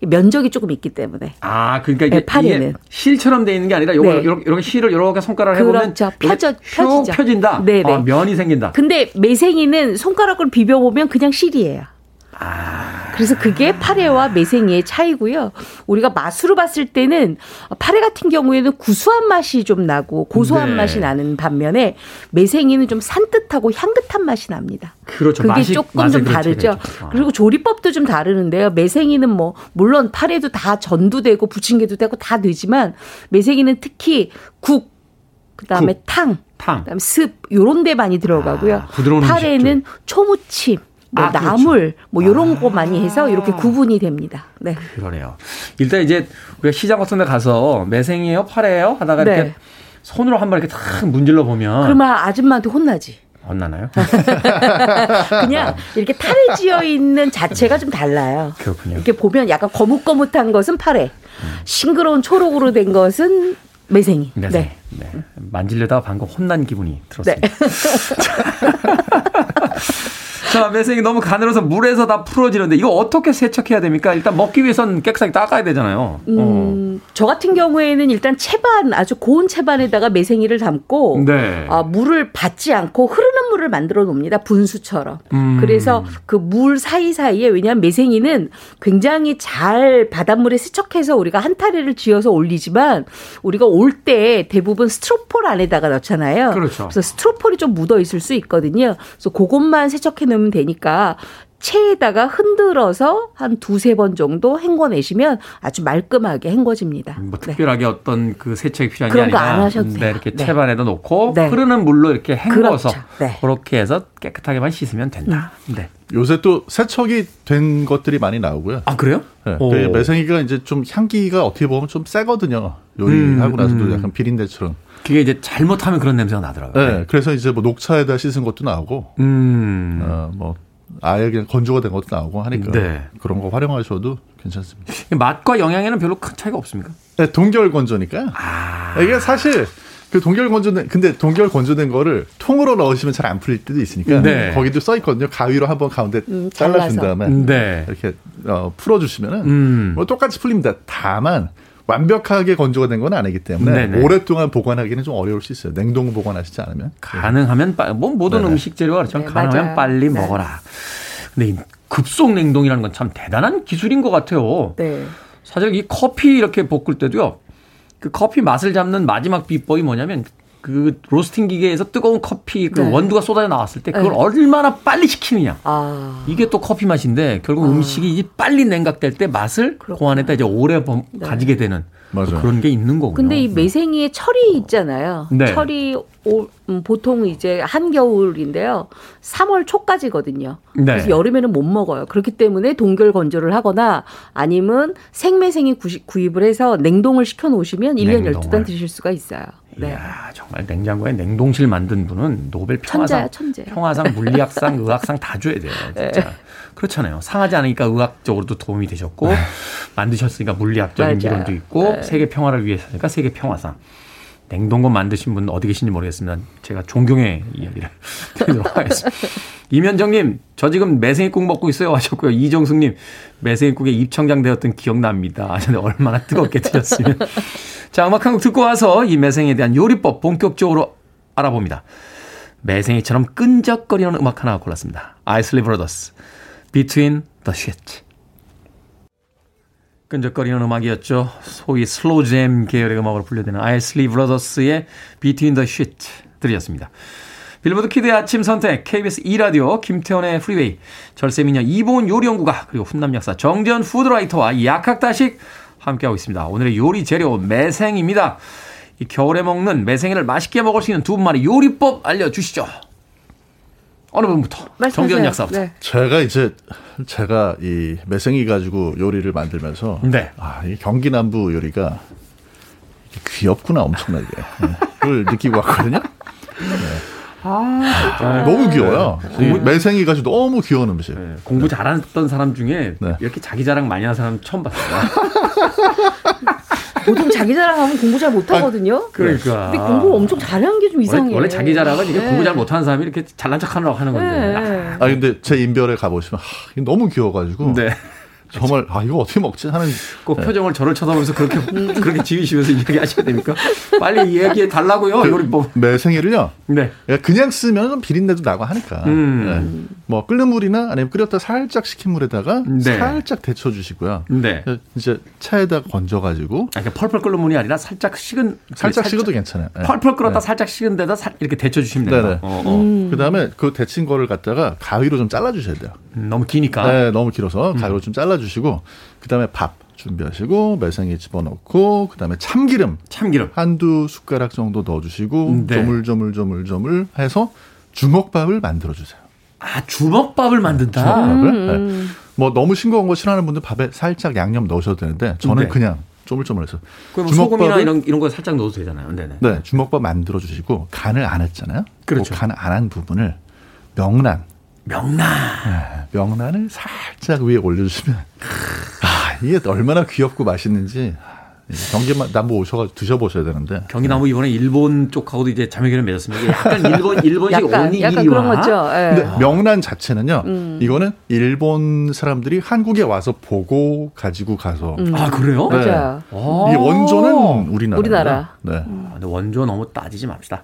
면적이 조금 있기 때문에. 아, 그러니까 이게, 네, 파리는 실처럼 돼 있는 게 아니라 요거 네. 이렇게, 이렇게 실을 이렇게 손가락을 해 보면 그렇죠. 펴져 펴지죠. 펴진다. 네, 네. 어, 면이 생긴다. 근데 매생이는 손가락을 비벼 보면 그냥 실이에요. 아. 그래서 그게 파래와 매생이의 차이고요. 우리가 맛으로 봤을 때는 파래 같은 경우에는 구수한 맛이 좀 나고 고소한 네. 맛이 나는 반면에 매생이는 좀 산뜻하고 향긋한 맛이 납니다. 그렇죠. 그게 맛이, 조금 좀 다르죠. 아. 그리고 조리법도 좀 다르는데요. 매생이는 뭐 물론 파래도 다 전도 되고 부침개도 되고 다 되지만 매생이는 특히 국 그다음에 국. 탕, 탕, 그다음에 습 요런 데 많이 들어가고요. 아, 파래는 초무침 뭐 아, 그렇죠. 나물 그렇죠. 뭐 요런 아. 거 많이 해서 이렇게 구분이 됩니다. 네. 그러네요. 일단 이제 우리가 시장 같은 데 가서 매생이에요, 파래예요 하다가 네. 이렇게 손으로 한 번 이렇게 탁 문질러 보면 그러면 아줌마한테 혼나지. 혼나나요? 그냥 이렇게 탈을 지어 있는 자체가 좀 달라요. 그렇군요. 이렇게 보면 약간 거뭇거뭇한 것은 파래, 음. 싱그러운 초록으로 된 것은 매생이. 매생. 네. 네. 만질려다가 방금 혼난 기분이 들었습니다. 네. 자, 매생이 너무 가늘어서 물에서 다 풀어지는데 이거 어떻게 세척해야 됩니까? 일단 먹기 위해선 깨끗하게 닦아야 되잖아요. 음, 어. 저 같은 경우에는 일단 채반 아주 고운 채반에다가 매생이를 담고 네. 아, 물을 받지 않고 흐르는 물을 만들어 놓습니다. 분수처럼. 음. 그래서 그 물 사이사이에 왜냐하면 매생이는 굉장히 잘 바닷물에 세척해서 우리가 한 타리를 쥐어서 올리지만 우리가 올 때 대부분 스트로폴 안에다가 넣잖아요. 그렇죠. 그래서 스트로폴이 좀 묻어 있을 수 있거든요. 그래서 그것만 세척해 놓으면 되니까 체에다가 흔들어서 한 두세 번 정도 헹궈내시면 아주 말끔하게 헹궈집니다. 뭐 네. 특별하게 어떤 그 세척이 필요한 게 아니라 안 하셔도 네, 이렇게 네. 채반에다 놓고 네. 흐르는 물로 이렇게 헹궈서 그렇죠. 네. 그렇게 해서 깨끗하게만 씻으면 된다. 음. 네. 요새 또 세척이 된 것들이 많이 나오고요. 아 그래요? 네. 그 매생이가 이제 좀 향기가 어떻게 보면 좀 세거든요. 요리하고 음, 나서도 음. 약간 비린내처럼. 그게 이제 잘못하면 그런 냄새가 나더라고요. 네. 그래서 이제 뭐 녹차에다 씻은 것도 나오고, 음. 어, 뭐 아예 그냥 건조가 된 것도 나오고 하니까 네. 그런 거 활용하셔도 괜찮습니다. 맛과 영양에는 별로 큰 차이가 없습니까? 네, 동결 건조니까. 아. 이게 사실 그 동결 건조된 근데 동결 건조된 거를 통으로 넣으시면 잘 안 풀릴 때도 있으니까 네. 거기도 써 있거든요. 가위로 한번 가운데 음, 잘라준 다음에 네. 이렇게 어, 풀어주시면은 음. 뭐 똑같이 풀립니다. 다만 완벽하게 건조가 된 건 아니기 때문에 네네. 오랫동안 보관하기는 좀 어려울 수 있어요. 냉동 보관하시지 않으면 가능하면 뭐 모든 네네. 음식 재료가 그렇죠. 네, 가능하면 맞아요. 빨리 네. 먹어라. 근데 이 급속 냉동이라는 건 참 대단한 기술인 것 같아요. 네. 사실 이 커피 이렇게 볶을 때도요. 그 커피 맛을 잡는 마지막 비법이 뭐냐면 그 로스팅 기계에서 뜨거운 커피 그 네. 원두가 쏟아져 나왔을 때 그걸 네. 얼마나 빨리 식히느냐. 아. 이게 또 커피 맛인데 결국 아. 음식이 빨리 냉각될 때 맛을 그렇구나. 그 안에다 이제 오래 네. 가지게 되는 맞아요. 그런 게 있는 거군요. 근데 이 매생이의 철이 있잖아요. 네. 철이 오, 음, 보통 이제 한겨울인데요. 3월 초까지거든요. 네. 그래서 여름에는 못 먹어요. 그렇기 때문에 동결 건조를 하거나 아니면 생매생이 구입을 해서 냉동을 시켜 놓으시면 1년 냉동을. 12단 드실 수가 있어요. 네. 이야, 정말 냉장고에 냉동실 만든 분은 노벨 평화상, 천재. 평화상, 물리학상, 의학상 다 줘야 돼요. 진짜. 네. 그렇잖아요. 상하지 않으니까 의학적으로도 도움이 되셨고 네. 만드셨으니까 물리학적인 맞아요. 미론도 있고 네. 세계 평화를 위해서니까 세계 평화상. 냉동고 만드신 분 어디 계신지 모르겠습니다. 제가 존경의 이야기를 드리도록 하겠습니다. 이면정님, 저 지금 매생이국 먹고 있어요 하셨고요. 이정숙님, 매생이국에 입청장 되었던 기억납니다. 얼마나 뜨겁게 드셨으면. 자, 음악 한 곡 듣고 와서 이 매생이에 대한 요리법 본격적으로 알아봅니다. 매생이처럼 끈적거리는 음악 하나 골랐습니다. 아이슬리 브로더스, Between the Sheets. 끈적거리는 음악이었죠. 소위 slow jam 계열의 음악으로 분류되는 Isley Brothers의 Between the Sheets 들이었습니다. 빌보드 키드의 아침 선택, KBS 2라디오, 김태원의 프리웨이, 절세미녀 이보은 요리연구가, 그리고 훈남 약사 정재훈 food writer와 약학다식 함께하고 있습니다. 오늘의 요리 재료 매생이입니다. 이 겨울에 먹는 매생이를 맛있게 먹을 수 있는 두 분만의 요리법 알려주시죠. 어느 분부터? 정재훈 약사부터. 네. 제가 이제 제가 이 매생이 가지고 요리를 만들면서 네. 아, 이 경기 남부 요리가 귀엽구나 엄청나게 네. 그걸 느끼고 왔거든요. 네. 아, 아, 너무 귀여워요. 네. 매생이 가지고 너무 귀여운 음식. 네. 공부 잘했던 사람 중에 네. 이렇게 자기 자랑 많이 하는 사람 처음 봤어요. 보통 자기 자랑하면 공부 잘 못하거든요. 아, 그러니까. 근데 공부 엄청 잘하는 게 좀 이상해요. 원래, 자기 자랑은 이게 네. 공부 잘 못하는 사람이 이렇게 잘난 척하느라고 하는 건데. 네. 아 근데 제 인별에 가보시면 하, 너무 귀여워가지고. 네. 정말 아 이거 어떻게 먹지 하는 꼭 네. 표정을 저를 쳐다보면서 그렇게 그렇게 지으시면서 이야기하셔야 됩니까? 빨리 얘기해 달라고요. 그, 요리법. 매생이를요. 네. 그냥 쓰면 비린내도 나고 하니까. 음. 네. 뭐 끓는 물이나 아니면 끓였다 살짝 식힌 물에다가 네. 살짝 데쳐 주시고요. 네. 이제 차에다 건져 가지고 아, 그러니까 펄펄 끓는 물이 아니라 살짝 식은 살짝, 살짝 식어도 괜찮아요. 네. 펄펄 끓었다 네. 살짝 식은 데다 이렇게 데쳐 주시면 돼요. 어, 어. 음. 그다음에 그 데친 거를 갖다가 가위로 좀 잘라 주셔야 돼요. 음, 너무 기니까. 네, 너무 길어서 가위로 음. 좀 잘라 주시고 그다음에 밥 준비하시고 매생이 집어넣고 그다음에 참기름 참기름 한두 숟가락 정도 넣어주시고 네. 조물조물조물조물 해서 주먹밥을 만들어 주세요. 아 주먹밥을 만든다. 주먹밥을. 음. 네. 뭐 너무 싱거운 거 싫어하는 분들 밥에 살짝 양념 넣으셔도 되는데 저는 네. 그냥 쪼물쪼물해서 그럼 소금이나 이런 이런 거 살짝 넣어도 되잖아요. 네네. 네, 주먹밥 만들어 주시고 간을 안 했잖아요. 그렇죠. 그 간을 안한 부분을 명란 명란. 네, 명란을 살짝 위에 올려주시면 아 이게 얼마나 귀엽고 맛있는지 경기 남부 오셔가지고 드셔보셔야 되는데. 경기 남부 이번에 일본 쪽하고도 이제 자매결연 맺었습니다. 약간 일본 일본식 약간. 약간 그런 거죠. 네. 근데 명란 자체는요. 음. 이거는 일본 사람들이 한국에 와서 보고 가지고 가서. 음. 아 그래요? 네. 맞아요. 이 원조는 우리나라. 우리나라. 네. 음. 근데 원조 너무 따지지 맙시다.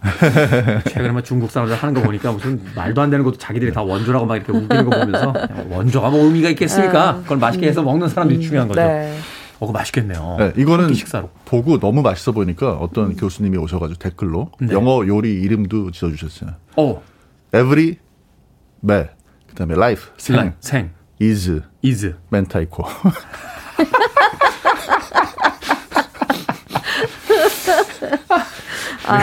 최근에 뭐 중국 사람들 하는 거 보니까 무슨 말도 안 되는 것도 자기들이 다 원조라고 막 이렇게 웃기는 거 보면서 원조가 뭐 의미가 있겠습니까? 그걸 맛있게 해서 먹는 사람들이 중요한 거죠. 네. 어, 그 맛있겠네요. 네, 이거는 식사로. 보고 너무 맛있어 보니까 어떤 음. 교수님이 오셔가지고 댓글로 네. 영어 요리 이름도 지어주셨어요. 어. Every, 매, 그다음에 life, 생, 생, is, is, 멘타이코.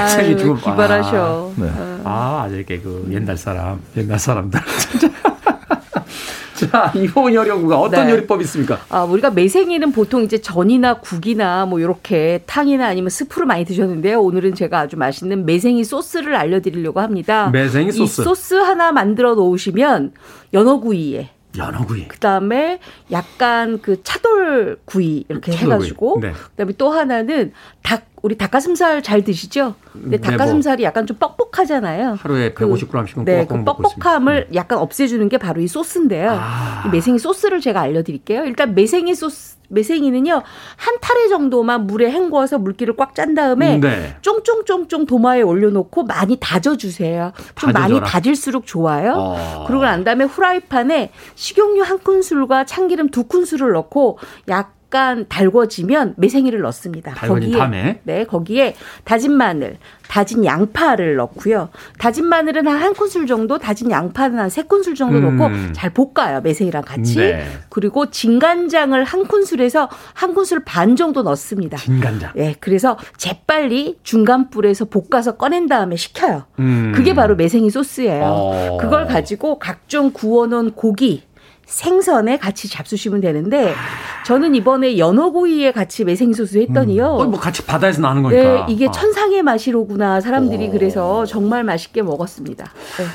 생이 좀 기발하셔. 아, 네. 아, 이렇게 그 옛날 사람, 옛날 사람들. 진짜. 자, 이호은 요리연구가 어떤 네. 요리법이 있습니까? 아, 우리가 매생이는 보통 이제 전이나 국이나 뭐 이렇게 탕이나 아니면 스프를 많이 드셨는데요. 오늘은 제가 아주 맛있는 매생이 소스를 알려드리려고 합니다. 매생이 소스. 이 소스 하나 만들어 놓으시면 연어구이에 연어구이. 그다음에 약간 그 차돌구이 이렇게 차돌구이. 해가지고 네. 그다음에 또 하나는 닭 우리 닭가슴살 잘 드시죠? 근데 닭가슴살이 네, 뭐 약간 좀 뻑뻑하잖아요. 하루에 150g씩은 그, 네, 그 뻑뻑함을 네. 약간 없애주는 게 바로 이 소스인데요. 아. 이 매생이 소스를 제가 알려드릴게요. 일단 매생이 소스 매생이는요 한 타래 정도만 물에 헹궈서 물기를 꽉 짠 다음에 네. 쫑쫑쫑쫑 도마에 올려놓고 많이 다져주세요. 좀 다져줘라. 많이 다질수록 좋아요. 어. 그러고 난 다음에 후라이팬에 식용유 한 큰술과 참기름 두 큰술을 넣고 약 약간 달궈지면 매생이를 넣습니다. 거기에 밤에. 네, 거기에 다진 마늘, 다진 양파를 넣고요. 다진 마늘은 한 한 큰술 정도, 다진 양파는 한 세 큰술 정도 음. 넣고 잘 볶아요. 매생이랑 같이. 네. 그리고 진간장을 한 큰술에서 한 큰술 반 정도 넣습니다. 진간장. 네, 그래서 재빨리 중간 불에서 볶아서 꺼낸 다음에 식혀요. 음. 그게 바로 매생이 소스예요. 어. 그걸 가지고 각종 구워놓은 고기, 생선에 같이 잡수시면 되는데 저는 이번에 연어구이에 같이 매생소스 했더니요. 음. 뭐 같이 바다에서 나는 거니까. 네, 이게 아. 천상의 맛이로구나. 사람들이 오. 그래서 정말 맛있게 먹었습니다. 네.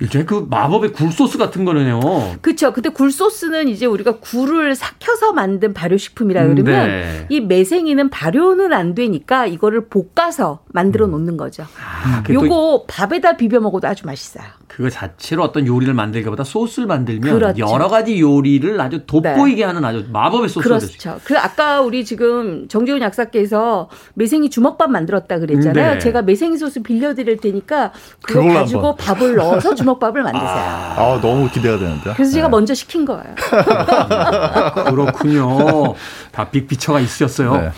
일종의 그 마법의 굴소스 같은 거네요. 그렇죠. 근데 굴소스는 이제 우리가 굴을 삭혀서 만든 발효식품이라 그러면 네. 이 매생이는 발효는 안 되니까 이거를 볶아서 만들어 음. 놓는 거죠. 아, 요거 밥에다 비벼 먹어도 아주 맛있어요. 그거 자체로 어떤 요리를 만들기보다 소스를 만들면 그렇죠. 여러 가지 요리를 아주 돋보이게 네. 하는 아주 마법의 소스가 되죠. 그렇죠. 그 아까 우리 지금 정재훈 약사께서 매생이 주먹밥 만들었다 그랬잖아요. 네. 제가 매생이 소스 빌려드릴 테니까 그거 가지고 한번. 밥을 넣어서 주먹밥을 만드세요. 아, 아, 너무 기대가 되는데. 그래서 제가 네. 먼저 시킨 거예요. 그렇군요. 다 빅피처가 있으셨어요.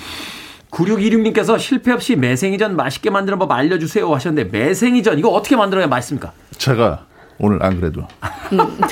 네. 9616님께서 실패 없이 매생이전 맛있게 만드는 법 알려주세요 하셨는데 매생이전 이거 어떻게 만들어야 맛있습니까? 제가 오늘 안 그래도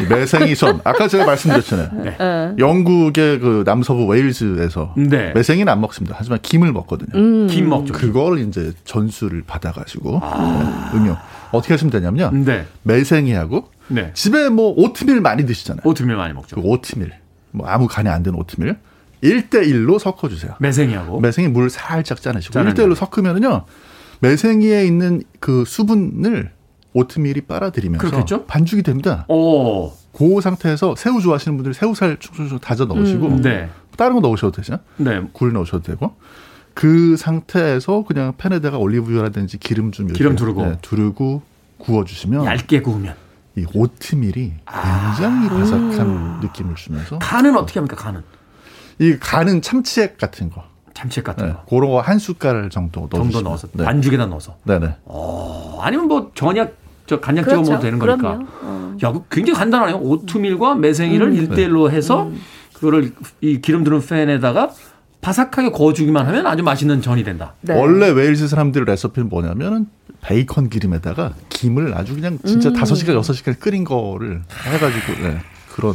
매생이전 아까 제가 말씀드렸잖아요. 네. 어. 영국의 그 남서부 웨일즈에서 네. 매생이는 안 먹습니다. 하지만 김을 먹거든요. 음. 김 먹죠. 그걸 이제 전수를 받아가지고 아. 네, 응용 어떻게 하시면 되냐면요. 네. 매생이하고 네. 집에 뭐 오트밀 많이 드시잖아요. 오트밀 많이 먹죠. 그 오트밀 뭐 아무 간이 안 되는 오트밀 1대1로 섞어주세요. 매생이하고? 매생이 물 살짝 짜내시고. 짜는 1대1로 섞으면은요, 매생이에 있는 그 수분을 오트밀이 빨아들이면서 그렇겠죠? 반죽이 됩니다. 오. 그 상태에서 새우 좋아하시는 분들이 새우살 쭉쭉쭉 다져 넣으시고, 음. 네. 다른 거 넣으셔도 되죠. 네. 굴 넣으셔도 되고. 그 상태에서 그냥 팬에다가 올리브유라든지 기름 좀 기름 두르고 네, 두르고 구워주시면 얇게 구우면 이 오트밀이 굉장히 아. 바삭한 느낌을 주면서 간은 어떻게 합니까? 간은 이 간은 참치액 같은 거. 참치액 같은 네, 거. 그런 거 한 숟갈 정도 넣어 정도 넣어서 네. 반죽에다 넣어서. 네네. 어, 아니면 뭐 전약 저 간장 그렇죠. 찍어 먹어도 되는 거니까. 어. 야, 그 굉장히 간단하네요. 오트밀과 매생이를 음. 1대1로 해서 음. 그거를 이 기름 두른 팬에다가 바삭하게 구워주기만 하면 아주 맛있는 전이 된다. 네. 원래 웨일즈 사람들 레시피는 뭐냐면은 베이컨 기름에다가 김을 아주 그냥 진짜 음. 다섯 시간 여섯 시간 끓인 거를 해가지고 네, 그런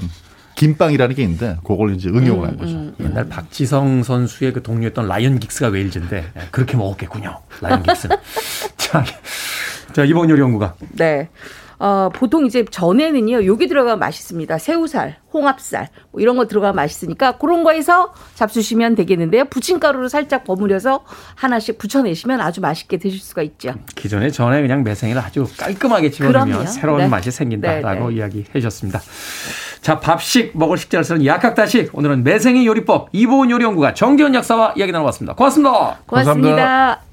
김빵이라는 게 있는데 그걸 이제 응용을 한 거죠. 음, 음, 옛날 박지성 선수의 그 동료였던 라이언 긱스가 웨일즈인데 예, 그렇게 먹었겠군요. 라이언 긱스. 자, 자 이번 요리 연구가. 네. 어, 보통 이제 전에는요, 여기 들어가면 맛있습니다. 새우살, 홍합살, 뭐 이런 거 들어가면 맛있으니까 그런 거에서 잡수시면 되겠는데요. 부침가루로 살짝 버무려서 하나씩 부쳐내시면 아주 맛있게 드실 수가 있죠. 기존에 전에 그냥 매생이를 아주 깔끔하게 집어넣으면 새로운 네. 맛이 생긴다라고 네, 네. 이야기해 주셨습니다. 자, 밥식 먹을 식재를 쓰는 약학다식. 오늘은 매생이 요리법 이보은 요리연구가 정재훈 약사와 이야기 나눠봤습니다. 고맙습니다. 고맙습니다. 감사합니다.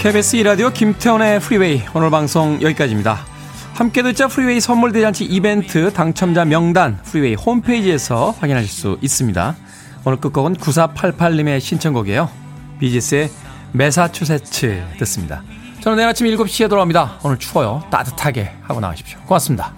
KBS 이라디오 김태원의 프리웨이 오늘 방송 여기까지입니다. 함께 듣자 프리웨이 선물 대잔치 이벤트 당첨자 명단 프리웨이 홈페이지에서 확인하실 수 있습니다. 오늘 끝곡은 9488님의 신청곡이에요. 비지스의 메사추세츠 듣습니다. 저는 내일 아침 7시에 돌아옵니다. 오늘 추워요. 따뜻하게 하고 나가십시오. 고맙습니다.